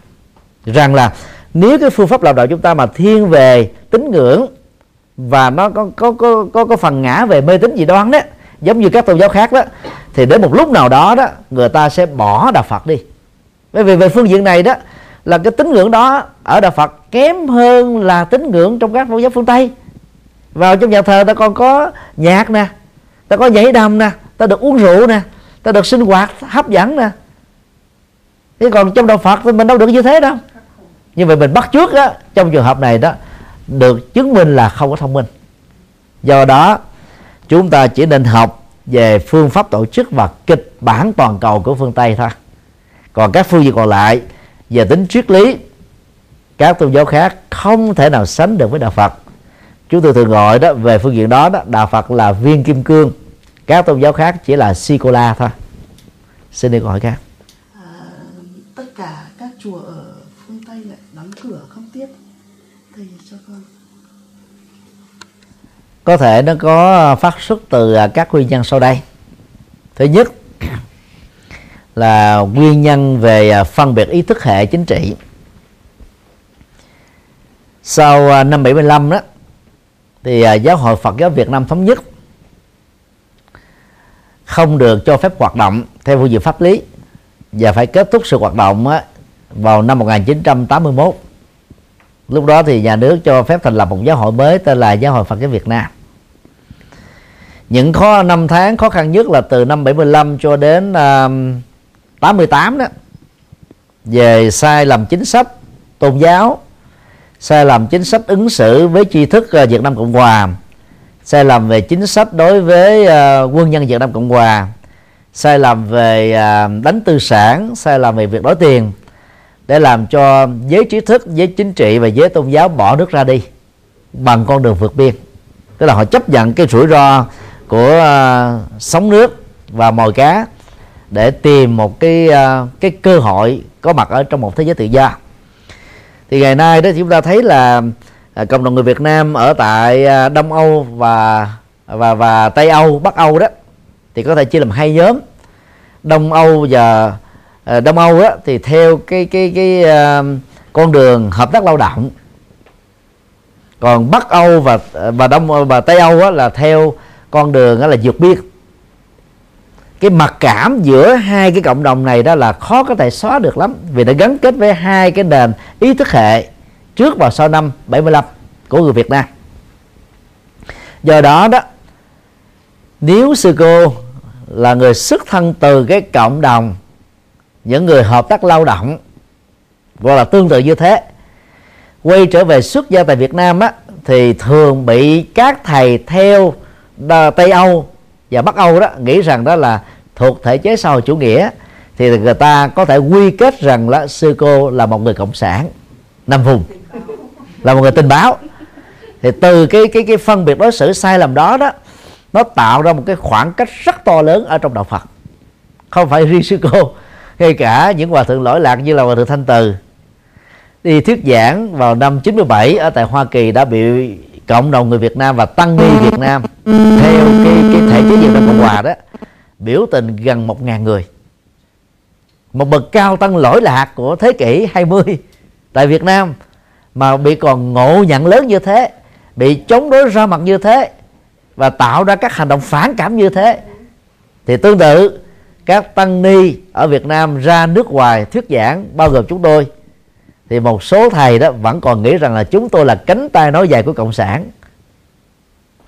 S2: Rằng là nếu cái phương pháp làm đạo chúng ta mà thiên về tín ngưỡng và nó có có có có, có phần ngã về mê tín dị đoan đó giống như các tôn giáo khác đó thì đến một lúc nào đó đó người ta sẽ bỏ đạo Phật đi. Bởi vì về phương diện này đó là cái tín ngưỡng đó ở đạo Phật kém hơn là tín ngưỡng trong các tôn giáo phương Tây. Vào trong nhà thờ ta còn có nhạc nè, ta có nhảy đầm nè, ta được uống rượu nè, ta được sinh hoạt hấp dẫn nè. Thế còn trong đạo Phật thì mình đâu được như thế đâu. Như vậy mình bắt trước á, trong trường hợp này đó, được chứng minh là không có thông minh. Do đó, chúng ta chỉ nên học về phương pháp tổ chức và kịch bản toàn cầu của phương Tây thôi. Còn các phương diện còn lại về tính triết lý các tôn giáo khác không thể nào sánh được với đạo Phật. Chúng tôi thường gọi đó về phương diện đó đó đạo Phật là viên kim cương các tôn giáo khác chỉ là si cô la thôi. Xin đi câu hỏi khác.
S5: À, tất cả các chùa ở phương Tây lại đóng cửa không tiếp thầy cho con.
S2: Có thể nó có phát xuất từ các nguyên nhân sau đây. Thứ nhất là nguyên nhân về à, phân biệt ý thức hệ chính trị. Sau à, năm 75 đó thì à, giáo hội Phật giáo Việt Nam thống nhất không được cho phép hoạt động theo phương diện pháp lý và phải kết thúc sự hoạt động vào năm 1981 lúc đó thì nhà nước cho phép thành lập một giáo hội mới tên là giáo hội Phật giáo Việt Nam. Những khó năm tháng khó khăn nhất là từ năm 75 cho đến uh, 88 đó. Về sai lầm chính sách tôn giáo sai lầm chính sách ứng xử với tri thức ờ, Việt Nam Cộng Hòa sai lầm về chính sách đối với uh, quân nhân Việt Nam Cộng Hòa sai lầm về uh, đánh tư sản sai lầm về việc đổi tiền để làm cho giới trí thức giới chính trị và giới tôn giáo bỏ nước ra đi bằng con đường vượt biên. Tức là họ chấp nhận cái rủi ro của uh, sóng nước và mồi cá để tìm một cái à, cái cơ hội có mặt ở trong một thế giới tự do. Thì ngày nay đó chúng ta thấy là à, cộng đồng người Việt Nam ở tại à, Đông Âu và và và Tây Âu Bắc Âu đó thì có thể chia làm hai nhóm. Đông Âu và Đông Âu đó thì theo cái cái cái con đường hợp tác lao động. Còn Bắc Âu và và Đông và Tây Âu á, là theo con đường đó là vượt biên cái mặc cảm giữa hai cái cộng đồng này đó là khó có thể xóa được lắm. Vì nó gắn kết với hai cái nền ý thức hệ trước và sau năm 75 của người Việt Nam. Do đó đó, nếu sư cô là người xuất thân từ cái cộng đồng, những người hợp tác lao động hoặc là tương tự như thế, quay trở về xuất gia tại Việt Nam á, thì thường bị các thầy theo Tây Âu và Bắc Âu đó nghĩ rằng đó là thuộc thể chế xã hội chủ nghĩa, thì người ta có thể quy kết rằng là sư cô là một người cộng sản năm vùng, là một người tình báo. Thì từ cái cái cái phân biệt đối xử sai lầm đó đó, nó tạo ra một cái khoảng cách rất to lớn ở trong đạo Phật. Không phải riêng sư cô ngay cả những hòa thượng lỗi lạc như là hòa thượng Thanh Từ. Đi thuyết giảng vào năm 97 ở tại Hoa Kỳ đã bị cộng đồng người Việt Nam và tăng ni Việt Nam theo cái cái thể chế Việt Nam Cộng Hòa đó biểu tình gần một ngàn người. Một bậc cao tăng lỗi lạc của thế kỷ 20 tại Việt Nam mà bị còn ngộ nhận lớn như thế bị chống đối ra mặt như thế và tạo ra các hành động phản cảm như thế. Thì tương tự các tăng ni ở Việt Nam ra nước ngoài thuyết giảng bao gồm chúng tôi. Thì một số thầy đó vẫn còn nghĩ rằng là chúng tôi là cánh tay nói dài của cộng sản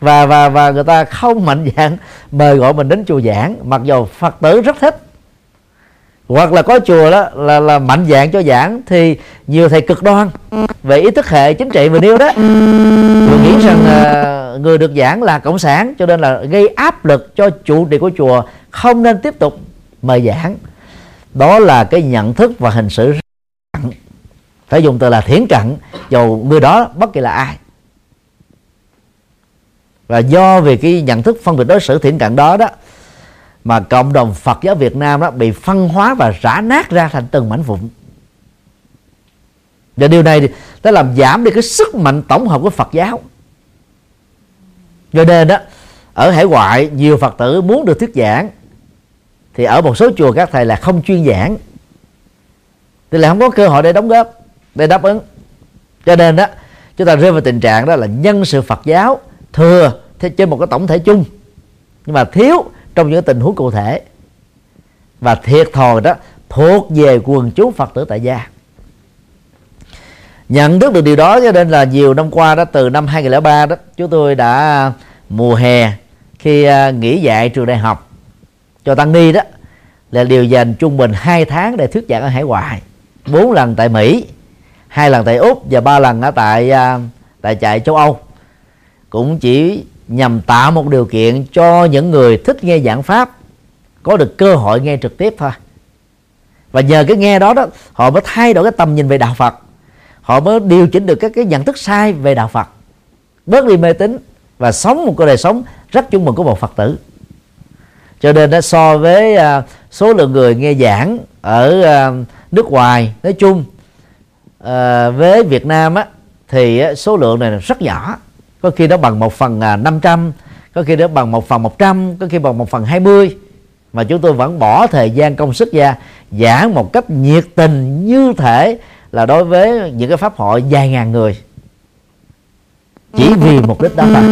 S2: và và và người ta không mạnh dạng mời gọi mình đến chùa giảng mặc dù phật tử rất thích. Hoặc là có chùa đó là là mạnh dạng cho giảng thì nhiều thầy cực đoan về ý thức hệ chính trị mình yêu đó. Người nghĩ rằng uh, người được giảng là cộng sản cho nên là gây áp lực cho chủ trì của chùa không nên tiếp tục mời giảng. Đó là cái nhận thức và hình sự phải dùng từ là thiển cận dầu người đó bất kỳ là ai và do vì cái nhận thức phân biệt đối xử thiện cận đó đó, mà cộng đồng Phật giáo Việt Nam đó bị phân hóa và rã nát ra thành từng mảnh vụn. Và điều này thì nó làm giảm đi cái sức mạnh tổng hợp của Phật giáo. Cho nên đó, ở hải ngoại, nhiều Phật tử muốn được thuyết giảng, thì ở một số chùa các thầy là không chuyên giảng. Thì là không có cơ hội để đóng góp, để đáp ứng. Cho nên đó, chúng ta rơi vào tình trạng đó là nhân sự Phật giáo thừa trên một cái tổng thể chung. Nhưng mà thiếu trong những tình huống cụ thể. Và thiệt thòi đó, thuộc về quần chúng phật tử tại gia. Nhận thức được điều đó, cho nên là nhiều năm qua đó, từ năm 2003 đó, chúng tôi đã mùa hè khi à, nghỉ dạy trường đại học cho tăng ni đó, là điều dành trung bình 2 tháng để thuyết giảng ở hải ngoại. Bốn lần tại Mỹ, hai lần tại Úc và ba lần ở tại à, tại trại châu Âu cũng chỉ nhằm tạo một điều kiện cho những người thích nghe giảng pháp có được cơ hội nghe trực tiếp thôi. Và nhờ cái nghe đó đó họ mới thay đổi cái tầm nhìn về đạo Phật. Họ mới điều chỉnh được các cái nhận thức sai về đạo Phật. Bớt đi mê tín và sống một cuộc đời sống rất chung mừng của một Phật tử. Cho nên đó, so với uh, số lượng người nghe giảng ở uh, nước ngoài nói chung uh, với Việt Nam á thì uh, số lượng này rất nhỏ có khi nó bằng một phần à, 500 có khi nó bằng một phần 100 có khi bằng một phần 20 mà chúng tôi vẫn bỏ thời gian công sức ra giảng một cách nhiệt tình như thể là đối với những cái pháp hội vài ngàn người. Chỉ vì mục đích đó thôi.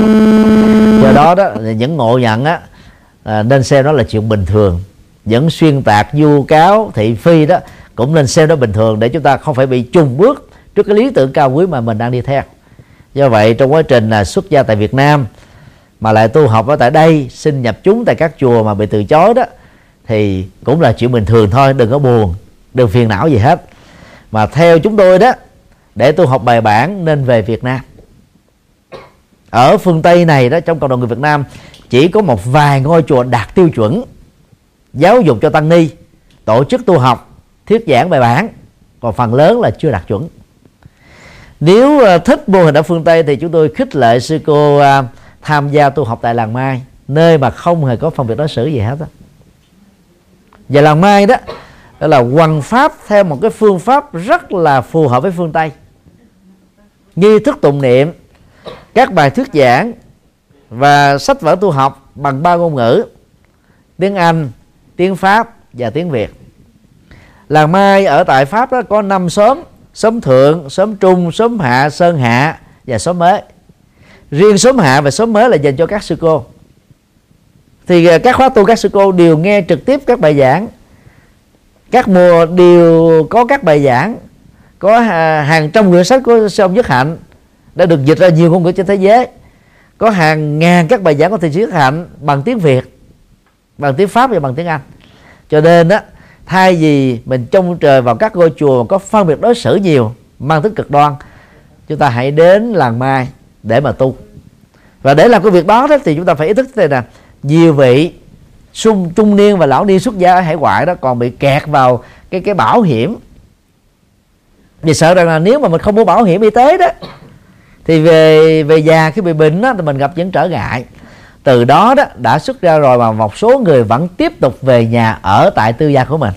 S2: Do đó đó những ngộ nhận á à, nên xem đó là chuyện bình thường. Những xuyên tạc vu cáo thị phi đó cũng nên xem đó bình thường để chúng ta không phải bị trùng bước trước cái lý tưởng cao quý mà mình đang đi theo do vậy, trong quá trình là xuất gia tại Việt Nam mà lại tu học ở tại đây, xin nhập chúng tại các chùa mà bị từ chối đó, thì cũng là chuyện bình thường thôi, đừng có buồn, đừng phiền não gì hết. Mà theo chúng tôi đó, để tu học bài bản nên về Việt Nam. Ở phương Tây này đó, trong cộng đồng người Việt Nam, chỉ có một vài ngôi chùa đạt tiêu chuẩn giáo dục cho tăng ni, tổ chức tu học, thuyết giảng bài bản, còn phần lớn là chưa đạt chuẩn nếu ờ, thích mô hình ở phương Tây thì chúng tôi khích lệ sư cô ờ, tham gia tu học tại làng Mai, nơi mà không hề có phân biệt đối xử gì hết đó. và làng Mai đó là hoằng pháp theo một cái phương pháp rất là phù hợp với phương Tây nghi thức tụng niệm, các bài thuyết giảng và sách vở tu học bằng ba ngôn ngữ, tiếng Anh, tiếng Pháp và tiếng Việt làng Mai ở tại Pháp đó có năm xóm xóm thượng, xóm trung, xóm hạ, sơn hạ và xóm mới riêng xóm hạ và xóm mới là dành cho các sư cô. Thì à, các khóa tu các sư cô đều nghe trực tiếp các bài giảng. Các mùa đều có các bài giảng. Có à, hàng trăm quyển sách của sư ông Nhất Hạnh đã được dịch ra nhiều ngôn ngữ trên thế giới. Có hàng ngàn các bài giảng của thầy Nhất Hạnh bằng tiếng Việt, bằng tiếng Pháp và bằng tiếng Anh. Cho nên đó thay vì mình trông trời vào các ngôi chùa có phân biệt đối xử nhiều mang tính cực đoan chúng ta hãy đến làng mai để mà tu. Và để làm cái việc đó, đó thì chúng ta phải ý thức thế này nè nhiều vị sung trung niên và lão niên xuất gia ở hải ngoại đó còn bị kẹt vào cái cái bảo hiểm. Vì sợ rằng là nếu mà mình không mua bảo hiểm y tế đó thì về về già khi bị bệnh đó, thì mình gặp những trở ngại từ đó đó, đã xuất ra rồi mà một số người vẫn tiếp tục về nhà ở tại tư gia của mình.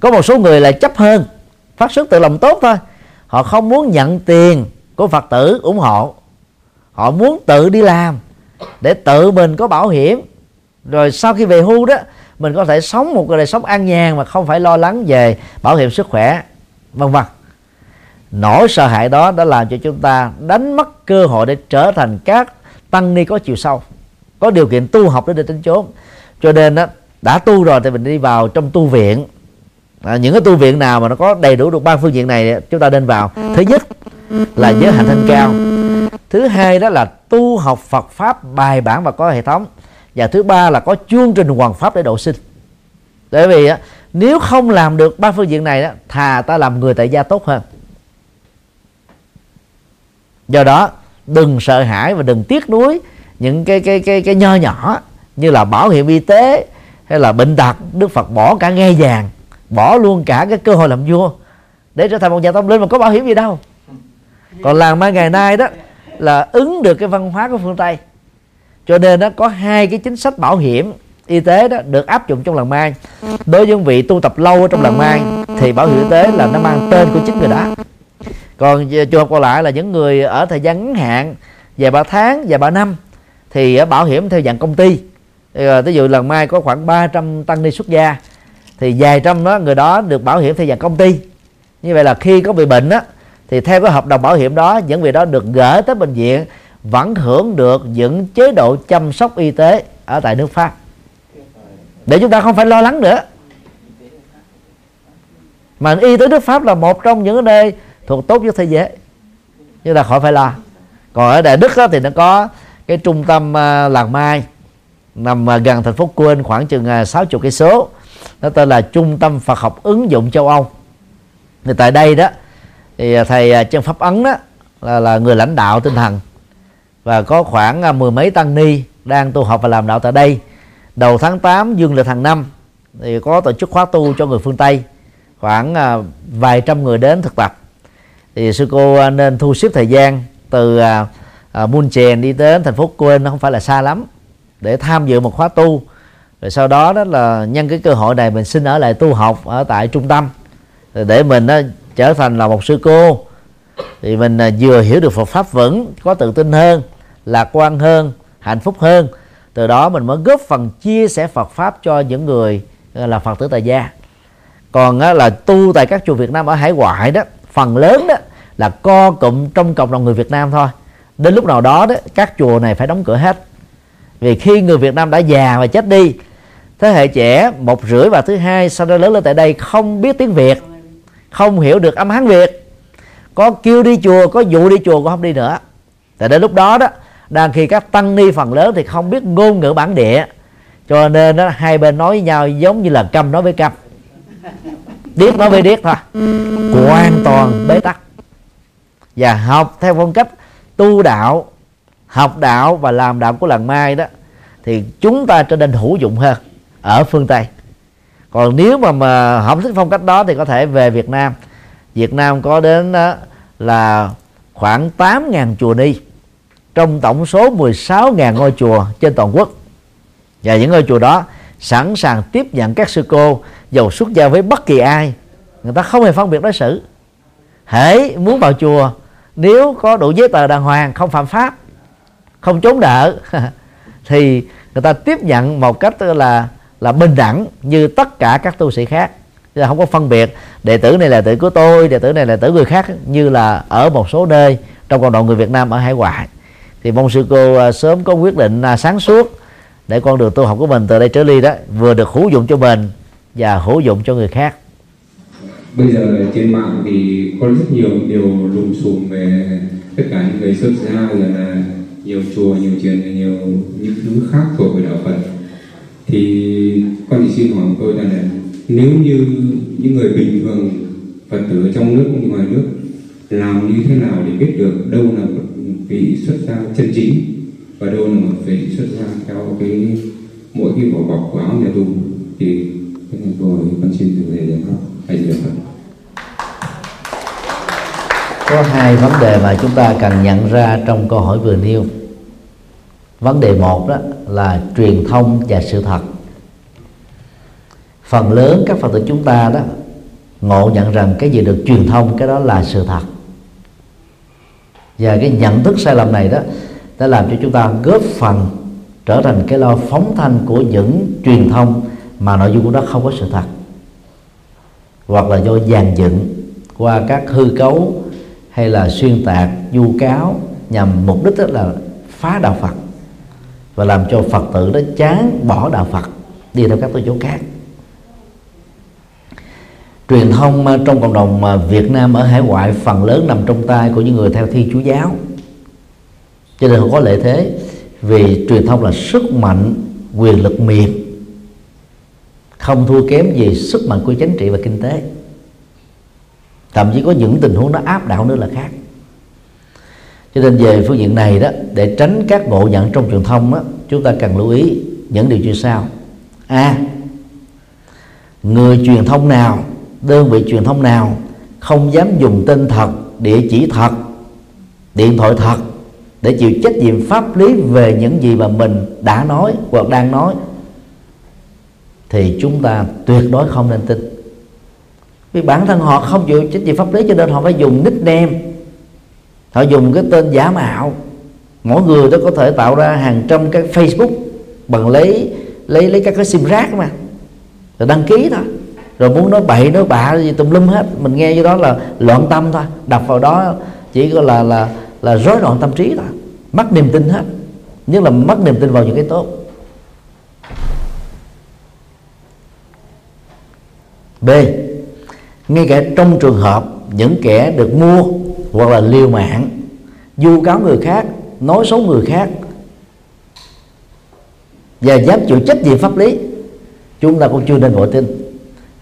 S2: Có một số người là chấp hơn, phát xuất từ lòng tốt thôi. Họ không muốn nhận tiền của phật tử ủng hộ. Họ muốn tự đi làm để tự mình có bảo hiểm. Rồi sau khi về hưu đó, mình có thể sống một đời sống an nhàn mà không phải lo lắng về bảo hiểm sức khỏe, vân vân. Nỗi sợ hãi đó đã làm cho chúng ta đánh mất cơ hội để trở thành các tăng ni có chiều sâu có điều kiện tu học để được đến chốn. Cho nên đó, đã tu rồi thì mình đi vào trong tu viện. À, những cái tu viện nào mà nó có đầy đủ được ba phương diện này chúng ta nên vào. Thứ nhất là giới hạnh thanh cao. Thứ hai đó là tu học Phật pháp bài bản và có hệ thống. Và thứ ba là có chương trình hoàn pháp để độ sinh. Bởi vì á, nếu không làm được ba phương diện này đó thà ta làm người tại gia tốt hơn. Do đó đừng sợ hãi và đừng tiếc nuối những cái cái cái cái nho nhỏ như là bảo hiểm y tế hay là bệnh tật. Đức phật bỏ cả nghe vàng, bỏ luôn cả cái cơ hội làm vua. Để trở thành một nhà tâm linh mà có bảo hiểm gì đâu. Còn làng mai ngày nay đó là ứng được cái văn hóa của phương tây. Cho nên nó có hai cái chính sách bảo hiểm y tế đó được áp dụng trong làng mai. Đối với những vị tu tập lâu ở trong làng mai thì bảo hiểm y tế là nó mang tên của chính người đó còn trường hợp còn lại là những người ở thời gian ngắn hạn, vài ba tháng, vài ba năm, thì ờ, bảo hiểm theo dạng công ty. Ví ờ, dụ lần mai có khoảng 300 tăng ni xuất gia, thì vài trăm đó, người đó được bảo hiểm theo dạng công ty. Như vậy là khi có bị bệnh á, thì theo cái hợp đồng bảo hiểm đó, những người đó được gửi tới bệnh viện, vẫn hưởng được những chế độ chăm sóc y tế ở tại nước pháp. Để chúng ta không phải lo lắng nữa. Mà y tế nước pháp là một trong những nơi thuộc tốt nhất thế giới. Chúng ta khỏi phải lo. Còn ở đại đức đó, thì nó có cái trung tâm à, làng mai nằm à, gần thành phố Quên khoảng chừng à, 60 cây số. Nó tên là trung tâm Phật học ứng dụng châu Âu. Thì tại đây đó thì thầy chân pháp ấn đó là, là người lãnh đạo tinh thần. Và có khoảng mười mấy tăng ni đang tu học và làm đạo tại đây. Đầu tháng 8 dương lịch hàng năm thì có tổ chức khóa tu cho người phương Tây. Khoảng vài trăm người đến thực tập thì sư cô à, nên thu xếp thời gian từ uh, uh, Munchen đi đến thành phố Quên nó không phải là xa lắm để tham dự một khóa tu. Rồi sau đó đó là nhân cái cơ hội này mình xin ở lại tu học ở tại trung tâm rồi để mình đó trở thành là một sư cô. Thì mình à, vừa hiểu được Phật pháp vững có tự tin hơn lạc quan hơn hạnh phúc hơn từ đó mình mới góp phần chia sẻ Phật pháp cho những người là Phật tử tại gia. Còn á, là tu tại các chùa Việt Nam ở hải ngoại đó phần lớn đó là co cụm trong cộng đồng người Việt Nam thôi. Đến lúc nào đó đó các chùa này phải đóng cửa hết. Vì khi người Việt Nam đã già và chết đi thế hệ trẻ một rưỡi và thứ hai sau đó lớn lên tại đây không biết tiếng Việt không hiểu được âm Hán Việt. Có kêu đi chùa có dụ đi chùa cũng không đi nữa. Tại đến lúc đó đó đang khi các tăng ni phần lớn thì không biết ngôn ngữ bản địa cho nên đó, hai bên nói với nhau giống như là câm nói với câm. Điếc nói với điếc thôi. Hoàn toàn bế tắc và học theo phong cách tu đạo, học đạo và làm đạo của làng mai đó, thì chúng ta trở nên hữu dụng hơn ở phương tây. Còn nếu mà mà không thích phong cách đó thì có thể về việt nam. Việt nam có đến đó là khoảng 8.000 chùa ni, trong tổng số 16.000 ngôi chùa trên toàn quốc. Và những ngôi chùa đó sẵn sàng tiếp nhận các sư cô giàu xuất gia với bất kỳ ai. Người ta không hề phân biệt đối xử. Hễ muốn vào chùa nếu có đủ giấy tờ đàng hoàng, không phạm pháp, không trốn nợ, thì người ta tiếp nhận một cách là là bình đẳng như tất cả các tu sĩ khác. Là không có phân biệt, đệ tử này là tử của tôi, đệ tử này là tử người khác, như là ở một số nơi trong cộng đồng người Việt Nam ở hải ngoại. Thì mong sư cô à, sớm có quyết định à, sáng suốt để con đường tu học của mình từ đây trở đi đó, vừa được hữu dụng cho mình và hữu dụng cho người khác
S6: bây giờ trên mạng thì có rất nhiều điều lùm xùm về tất cả những người xuất gia rồi là nhiều chùa nhiều chuyện nhiều những thứ khác thuộc về đạo Phật. Thì con chỉ xin hỏi tôi là, là nếu như những người bình thường Phật tử trong nước cũng ngoài nước làm như thế nào để biết được đâu là một vị xuất gia chân chính và đâu là một vị xuất gia theo cái mỗi cái vỏ bọc của áo nhà tù thì cái này tôi con xin từ đề giải pháp hay gì Phật
S2: có hai vấn đề mà chúng ta cần nhận ra trong câu hỏi vừa nêu. Vấn đề một đó là truyền thông và sự thật. Phần lớn các phật tử chúng ta đó ngộ nhận rằng cái gì được truyền thông, cái đó là sự thật. Và cái nhận thức sai lầm này đó đã làm cho chúng ta góp phần trở thành cái lo phóng thanh của những truyền thông mà nội dung của nó không có sự thật, hoặc là do dàn dựng qua các hư cấu hay là xuyên tạc du cáo nhằm mục đích đó là phá đạo Phật và làm cho Phật tử đó chán bỏ đạo Phật, đi theo các tôn giáo khác. Truyền thông ờ, trong cộng đồng ờ, Việt Nam ở hải ngoại phần lớn nằm trong tay của những người theo Thiên Chúa giáo. Cho nên không có lợi thế, vì truyền thông là sức mạnh, quyền lực mềm, không thua kém gì sức mạnh của chính trị và kinh tế thậm chí có những tình huống nó áp đảo nữa là khác. Cho nên về phương diện này đó để tránh các ngộ nhận trong truyền thông đó chúng ta cần lưu ý những điều như sau. A à, người truyền thông nào đơn vị truyền thông nào không dám dùng tên thật địa chỉ thật điện thoại thật để chịu trách nhiệm pháp lý về những gì mà mình đã nói hoặc đang nói thì chúng ta tuyệt đối không nên tin vì bản thân họ không chịu trách nhiệm pháp lý cho nên họ phải dùng nickname. Họ dùng cái tên giả mạo. Mỗi người đó có thể tạo ra hàng trăm cái facebook bằng lấy lấy lấy các cái sim rác mà. Rồi đăng ký thôi. Rồi muốn nói bậy, nói bạ gì tùm lum hết. Mình nghe cái đó là loạn tâm thôi. Đập vào đó chỉ gọi là là là rối loạn tâm trí thôi. Mất niềm tin hết. Nhất là mất niềm tin vào những cái tốt. B ngay cả trong trường hợp những kẻ được mua hoặc là liều mạng vu cáo người khác nói xấu người khác và dám chịu trách nhiệm pháp lý chúng ta cũng chưa nên vội tin.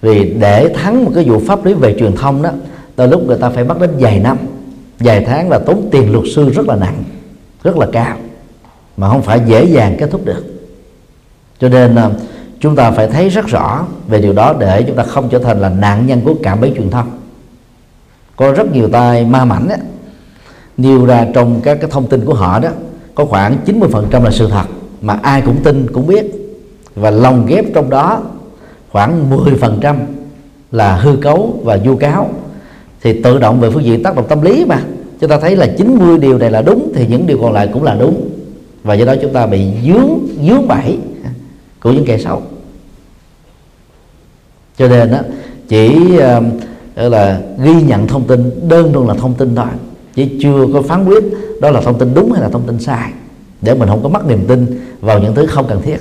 S2: Vì để thắng một cái vụ pháp lý về truyền thông đó từ lúc người ta phải mất đến vài năm vài tháng là tốn tiền luật sư rất là nặng rất là cao mà không phải dễ dàng kết thúc được. Cho nên à, chúng ta phải thấy rất rõ về điều đó để chúng ta không trở thành là nạn nhân của cảm bấy truyền thông. Có rất nhiều tay ma mảnh á, nêu ra trong các cái thông tin của họ đó có khoảng 90% là sự thật mà ai cũng tin cũng biết. Và lồng ghép trong đó khoảng 10% là hư cấu và vu cáo. Thì tự động về phương diện tác động tâm lý mà chúng ta thấy là 90 điều này là đúng thì những điều còn lại cũng là đúng. Và do đó chúng ta bị dướng dướng bẫy của những kẻ xấu cho nên đó chỉ uh, là ghi nhận thông tin đơn thuần là thông tin thôi. Chứ chưa có phán quyết đó là thông tin đúng hay là thông tin sai. Để mình không có mất niềm tin vào những thứ không cần thiết.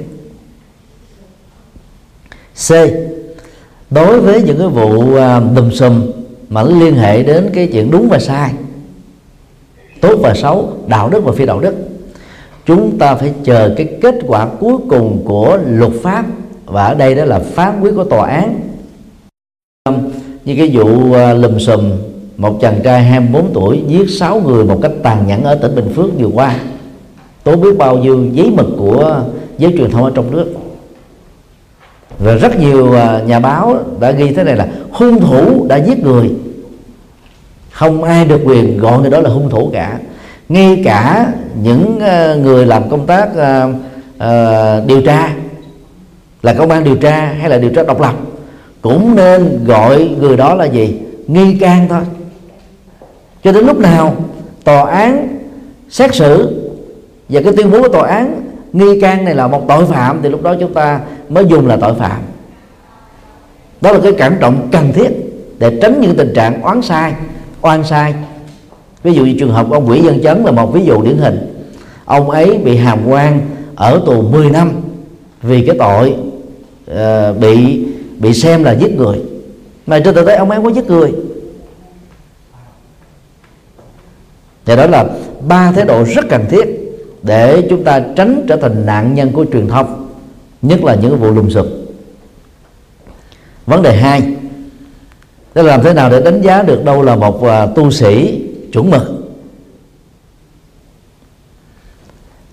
S2: C. Đối với những cái vụ uh, đùm xùm mà nó liên hệ đến cái chuyện đúng và sai tốt và xấu đạo đức và phi đạo đức chúng ta phải chờ cái kết quả cuối cùng của luật pháp và ở đây đó là phán quyết của tòa án. Như cái vụ ờ, lùm xùm một chàng trai 24 tuổi giết 6 người một cách tàn nhẫn ở tỉnh Bình Phước vừa qua. Tố biết bao nhiêu giấy mực của giới truyền thông ở trong nước. Và rất nhiều ờ, nhà báo đã ghi thế này là hung thủ đã giết người. Không ai được quyền gọi người đó là hung thủ cả. Ngay cả những ờ, người làm công tác uh, uh, điều tra là công an điều tra hay là điều tra độc lập, cũng nên gọi người đó là gì? Nghi can thôi. Cho đến lúc nào tòa án xét xử và cái tuyên bố của tòa án nghi can này là một tội phạm, thì lúc đó chúng ta mới dùng là tội phạm. Đó là cái cảm trọng cần thiết để tránh những tình trạng oán sai, oan sai. Ví dụ như trường hợp ông Nguyễn Dân Chấn là một ví dụ điển hình. Ông ấy bị hàm quan ở tù 10 năm vì cái tội uh, bị bị xem là giết người. Mà trên thực tế ông ấy không có giết người. Và đó là ba thái độ rất cần thiết để chúng ta tránh trở thành nạn nhân của truyền thông nhất là những vụ lùm xùm. Vấn đề hai đó là làm thế nào để đánh giá được đâu là một uh, tu sĩ chuẩn mực?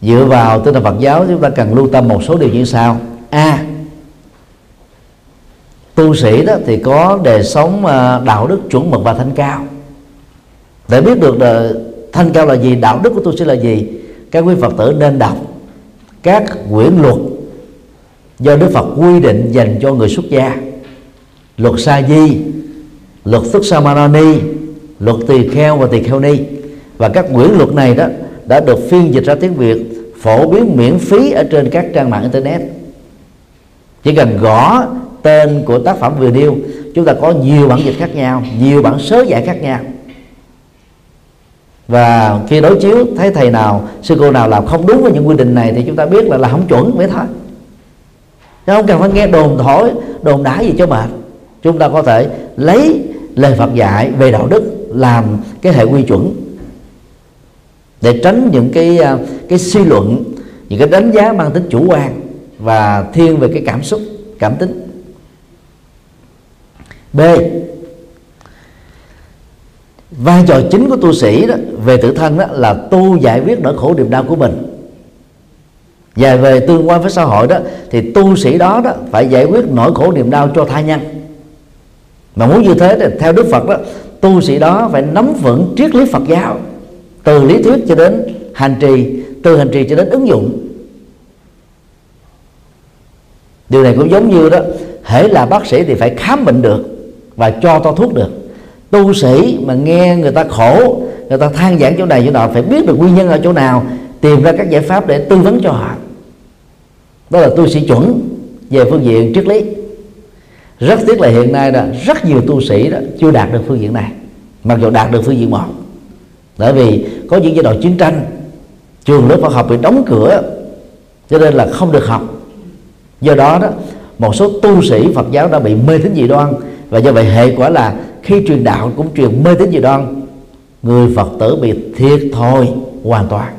S2: Dựa vào tinh thần Phật giáo chúng ta cần lưu tâm một số điều như sau. A tu sĩ đó thì có đời sống à, đạo đức chuẩn mực và thanh cao. Để biết được là thanh cao là gì, đạo đức của tu sĩ là gì, các quý phật tử nên đọc các quyển luật do đức phật quy định dành cho người xuất gia. Luật sa di, luật xuất samanani luật tỳ kheo và tỳ kheo ni. Và các quyển luật này đó đã được phiên dịch ra tiếng việt, phổ biến miễn phí ở trên các trang mạng internet. Chỉ cần gõ tên của tác phẩm vừa nêu. Chúng ta có nhiều bản dịch khác nhau, nhiều bản sớ giải khác nhau. Và khi đối chiếu, thấy thầy nào, sư cô nào làm không đúng với những quy định này thì chúng ta biết là là không chuẩn vậy thôi. Chứ không cần phải nghe đồn thổi, đồn đá gì cho mệt. Chúng ta có thể lấy lời Phật dạy về đạo đức làm cái hệ quy chuẩn để tránh những cái à, cái suy luận, những cái đánh giá mang tính chủ quan và thiên về cái cảm xúc, cảm tính b. Vai trò chính của tu sĩ đó về tự thân đó là tu giải quyết nỗi khổ niềm đau của mình. Và về tương quan với xã hội đó, thì tu sĩ đó đó phải giải quyết nỗi khổ niềm đau cho tha nhân. Mà muốn như thế thì theo đức phật đó, tu sĩ đó phải nắm vững triết lý phật giáo, từ lý thuyết cho đến hành trì, từ hành trì cho đến ứng dụng. Điều này cũng giống như đó, hễ là bác sĩ thì phải khám bệnh được và cho to thuốc được. Tu sĩ mà nghe người ta khổ, người ta than giảng chỗ này chỗ nọ, phải biết được nguyên nhân ở chỗ nào, tìm ra các giải pháp để tư vấn cho họ. Đó là tu sĩ chuẩn về phương diện triết lý. Rất tiếc là hiện nay là rất nhiều tu sĩ đó chưa đạt được phương diện này, mặc dù đạt được phương diện một. Bởi vì có những giai đoạn chiến tranh, trường lớp Phật học bị đóng cửa, cho nên là không được học. Do đó đó, một số tu sĩ Phật giáo đã bị mê tín dị đoan và do vậy hệ quả là khi truyền đạo cũng truyền mê tín dị đoan người phật tử bị thiệt thòi hoàn toàn.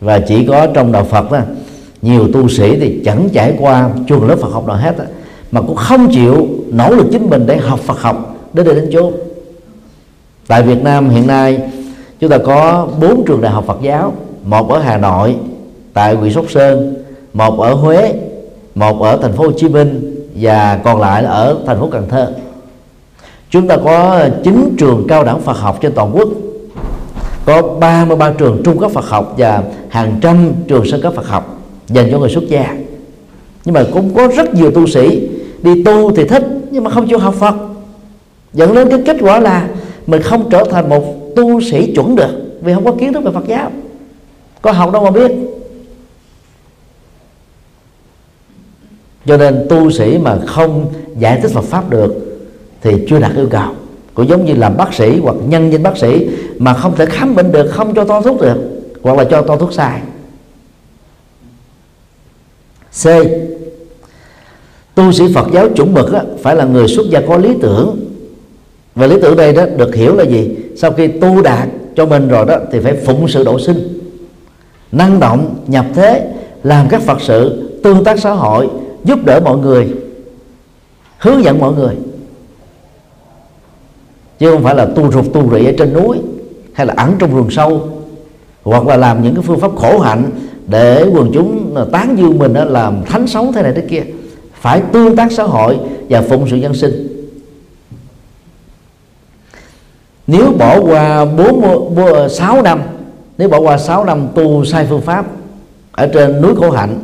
S2: Và chỉ có trong đạo phật đó nhiều tu sĩ thì chẳng trải qua trường lớp phật học nào hết đó, mà cũng không chịu nỗ lực chính mình để học phật học đến đây đến chốn. Tại việt nam hiện nay chúng ta có bốn trường đại học phật giáo một ở hà nội tại huyện sóc sơn một ở huế một ở thành phố hồ chí minh và còn lại là ở thành phố cần thơ. Chúng ta có 9 trường cao đẳng Phật học trên toàn quốc. Có 33 trường trung cấp Phật học và hàng trăm trường sơ cấp Phật học dành cho người xuất gia. Nhưng mà cũng có rất nhiều tu sĩ đi tu thì thích, nhưng mà không chịu học Phật. Dẫn đến cái kết quả là mình không trở thành một tu sĩ chuẩn được vì không có kiến thức về Phật giáo. Có học đâu mà biết. Cho nên tu sĩ mà không giải thích Phật pháp được thì chưa đạt yêu cầu. Cũng giống như làm bác sĩ hoặc nhân viên bác sĩ mà không thể khám bệnh được không cho to thuốc được hoặc là cho to thuốc sai. C. Tu sĩ Phật giáo chuẩn mực á, phải là người xuất gia có lý tưởng. Và lý tưởng đây đó được hiểu là gì? Sau khi tu đạt cho mình rồi đó thì phải phụng sự độ sinh năng động nhập thế làm các phật sự tương tác xã hội giúp đỡ mọi người, hướng dẫn mọi người. Chứ không phải là tu rụt tu rị ở trên núi, hay là ẩn trong rừng sâu, hoặc là làm những cái phương pháp khổ hạnh để quần chúng tán dương mình đó làm thánh sống thế này thế kia. Phải tương tác xã hội và phụng sự dân sinh. Nếu bỏ qua bốn sáu năm, nếu bỏ qua 6 năm tu sai phương pháp ở trên núi khổ hạnh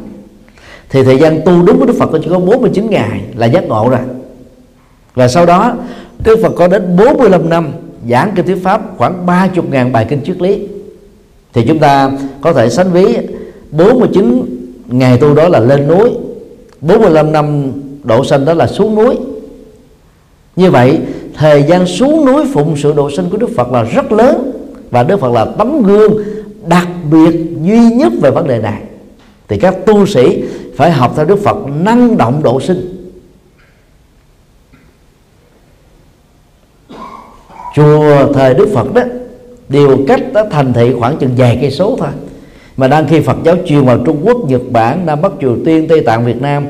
S2: thì thời gian tu đúng với Đức Phật chỉ có 49 ngày là giác ngộ rồi. Và sau đó, Đức Phật có đến 45 năm giảng kinh thuyết pháp khoảng 30 ngàn bài kinh triết lý. Thì chúng ta có thể sánh ví 49 ngày tu đó là lên núi 45 năm độ sanh đó là xuống núi. Như vậy, thời gian xuống núi phụng sự độ sinh của Đức Phật là rất lớn và Đức Phật là tấm gương đặc biệt duy nhất về vấn đề này thì các tu sĩ phải học theo Đức Phật năng động độ sinh. Chùa thời Đức Phật đó đều cách đó thành thị khoảng chừng vài cây số thôi. Mà đang khi Phật giáo truyền vào Trung Quốc, Nhật Bản, Nam Bắc Triều Tiên, Tây Tạng, Việt Nam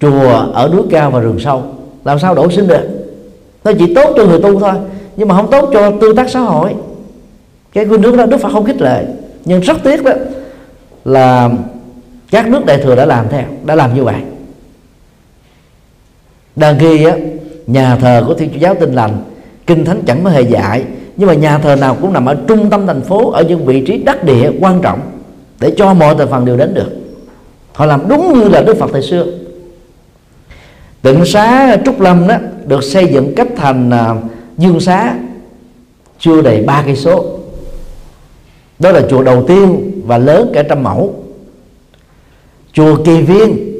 S2: chùa ở núi cao và rừng sâu. Làm sao độ sinh được? Nó chỉ tốt cho người tu thôi. Nhưng mà không tốt cho tương tác xã hội. Cái quy nước đó Đức Phật không khích lệ. Nhưng rất tiếc đó là các nước đại thừa đã làm theo, đã làm như vậy. Đang ghi á, nhà thờ của thiên chúa giáo tin lành, kinh thánh chẳng có hề dạy, nhưng mà nhà thờ nào cũng nằm ở trung tâm thành phố, ở những vị trí đắc địa quan trọng để cho mọi thành phần đều đến được. Họ làm đúng như là đức phật thời xưa. Tịnh xá trúc lâm đó được xây dựng cách thành à, dương xá, chưa đầy ba cây số. Đó là chùa đầu tiên và lớn cả trăm mẫu chùa kỳ viên.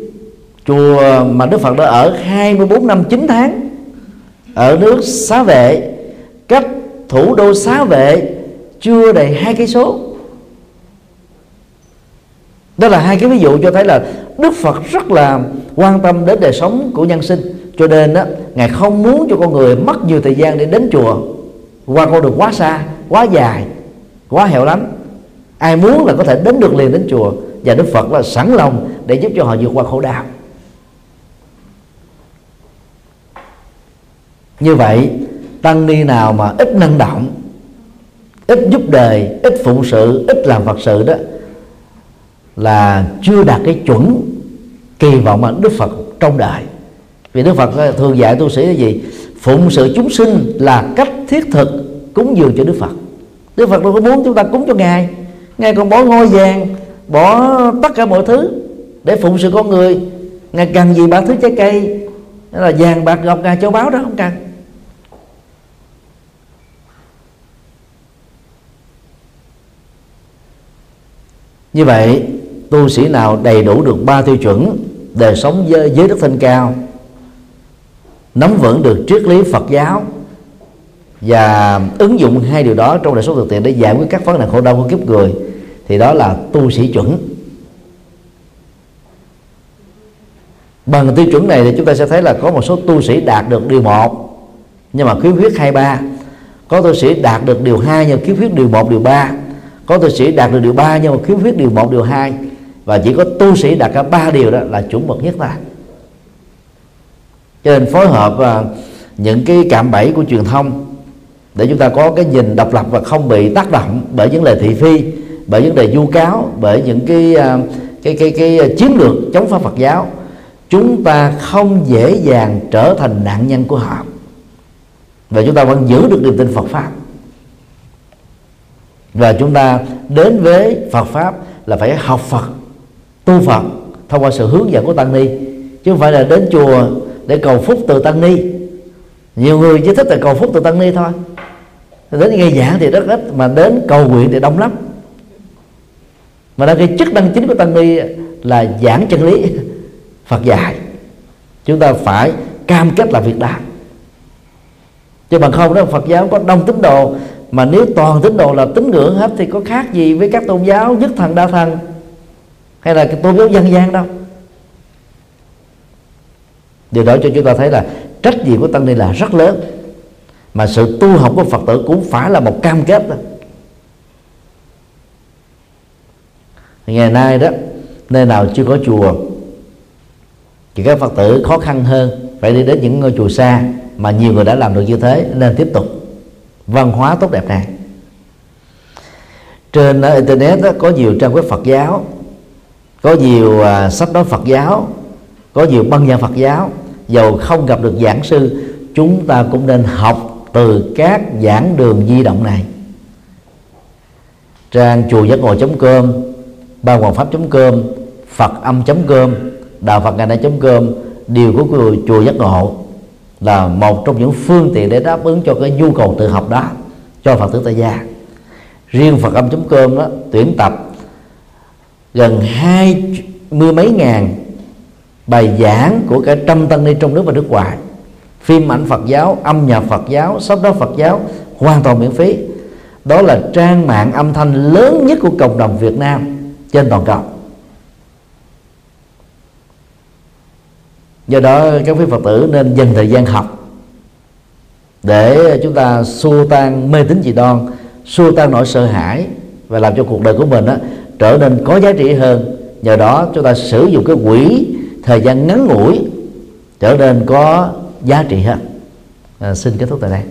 S2: Chùa ờ, mà đức phật đã ở 24 năm 9 tháng. Ở nước xá vệ. Cách thủ đô xá vệ chưa đầy hai cây số. Đó là hai cái ví dụ cho thấy là đức phật rất là quan tâm đến đời sống của nhân sinh. Cho nên đó ngài không muốn cho con người mất nhiều thời gian để đến chùa. Qua con đường quá xa, quá dài, quá hẻo lánh. Ai muốn là có thể đến được liền đến chùa và đức phật là sẵn lòng để giúp cho họ vượt qua khổ đau. Như vậy, tăng ni nào mà ít năng động, ít giúp đời, ít phụng sự, ít làm phật sự đó, là chưa đạt cái chuẩn kỳ vọng mà đức phật trong đời. Vì đức phật ờ, thường dạy tu sĩ là gì? Phụng sự chúng sinh là cách thiết thực cúng dường cho đức phật. Đức phật đâu có muốn chúng ta cúng cho ngài. Ngài còn bỏ ngôi vàng bỏ tất cả mọi thứ để phụng sự con người. Ngài cần gì ba thứ trái cây? Đó là vàng bạc ngọc ngà châu báu đó không cần. Như vậy tu sĩ nào đầy đủ được ba tiêu chuẩn đời sống giới, giới đức thanh cao nắm vững được triết lý Phật giáo và ứng dụng hai điều đó trong đời sống thực tiễn để giải quyết các vấn nạn khổ đau của kiếp người thì đó là tu sĩ chuẩn. Bằng tiêu chuẩn này thì chúng ta sẽ thấy là có một số tu sĩ đạt được điều một, nhưng mà khiếm khuyết hai ba. Có tu sĩ đạt được điều hai, nhưng khiếm khuyết điều một, điều ba. Có tu sĩ đạt được điều ba, nhưng mà khiếm khuyết điều một, điều hai. Và chỉ có tu sĩ đạt cả ba điều đó là chuẩn mực nhất thôi cho nên phối hợp à, những cái cạm bẫy của truyền thông để chúng ta có cái nhìn độc lập và không bị tác động bởi những lời thị phi bởi vấn đề du cáo, bởi những cái à, cái cái cái à, chiến lược chống phá Phật giáo, chúng ta không dễ dàng trở thành nạn nhân của họ. Và chúng ta vẫn giữ được niềm tin Phật pháp. Và chúng ta đến với Phật pháp là phải học Phật, tu Phật thông qua sự hướng dẫn của tăng ni, chứ không phải là đến chùa để cầu phúc từ tăng ni. Nhiều người chỉ thích là cầu phúc từ tăng ni thôi. Đến nghe giảng thì rất ít, mà đến cầu nguyện thì đông lắm mà đăng cái chức năng chính của tăng ni là giảng chân lý, Phật dạy. Chúng ta phải cam kết là việc đó chứ bằng không đó, Phật giáo có đông tín đồ, mà nếu toàn tín đồ là tín ngưỡng hết, thì có khác gì với các tôn giáo nhất thần, đa thần? Hay là cái tôn giáo dân gian đâu? Điều đó cho chúng ta thấy là trách nhiệm của tăng ni là rất lớn. Mà sự tu học của phật tử cũng phải là một cam kết đó. Ngày nay đó nơi nào chưa có chùa thì các phật tử khó khăn hơn phải đi đến những ngôi chùa xa mà nhiều người đã làm được như thế nên tiếp tục văn hóa tốt đẹp này. Trên ờ, internet đó, có nhiều trang web Phật giáo có nhiều uh, sách nói Phật giáo có nhiều băng giảng Phật giáo. Dầu không gặp được giảng sư chúng ta cũng nên học từ các giảng đường di động này. Trang chùa giác ngộ com ban hoàng pháp com phật âm com đạo phật ngày nay com đều của chùa, chùa giác ngộ là một trong những phương tiện để đáp ứng cho cái nhu cầu tự học đó cho phật tử tại gia. Riêng phật âm com đó tuyển tập gần hai mươi mấy ngàn bài giảng của cả trăm tăng ni trong nước và nước ngoài. Phim ảnh Phật giáo âm nhạc Phật giáo sách đó Phật giáo hoàn toàn miễn phí. Đó là trang mạng âm thanh lớn nhất của cộng đồng Việt Nam trên toàn cầu. Do đó các quý Phật tử nên dành thời gian học để chúng ta xua tan mê tín dị đoan xua tan nỗi sợ hãi và làm cho cuộc đời của mình đó, trở nên có giá trị hơn. Nhờ đó chúng ta sử dụng cái quỹ thời gian ngắn ngủi trở nên có giá trị hơn. À, xin kết thúc tại đây.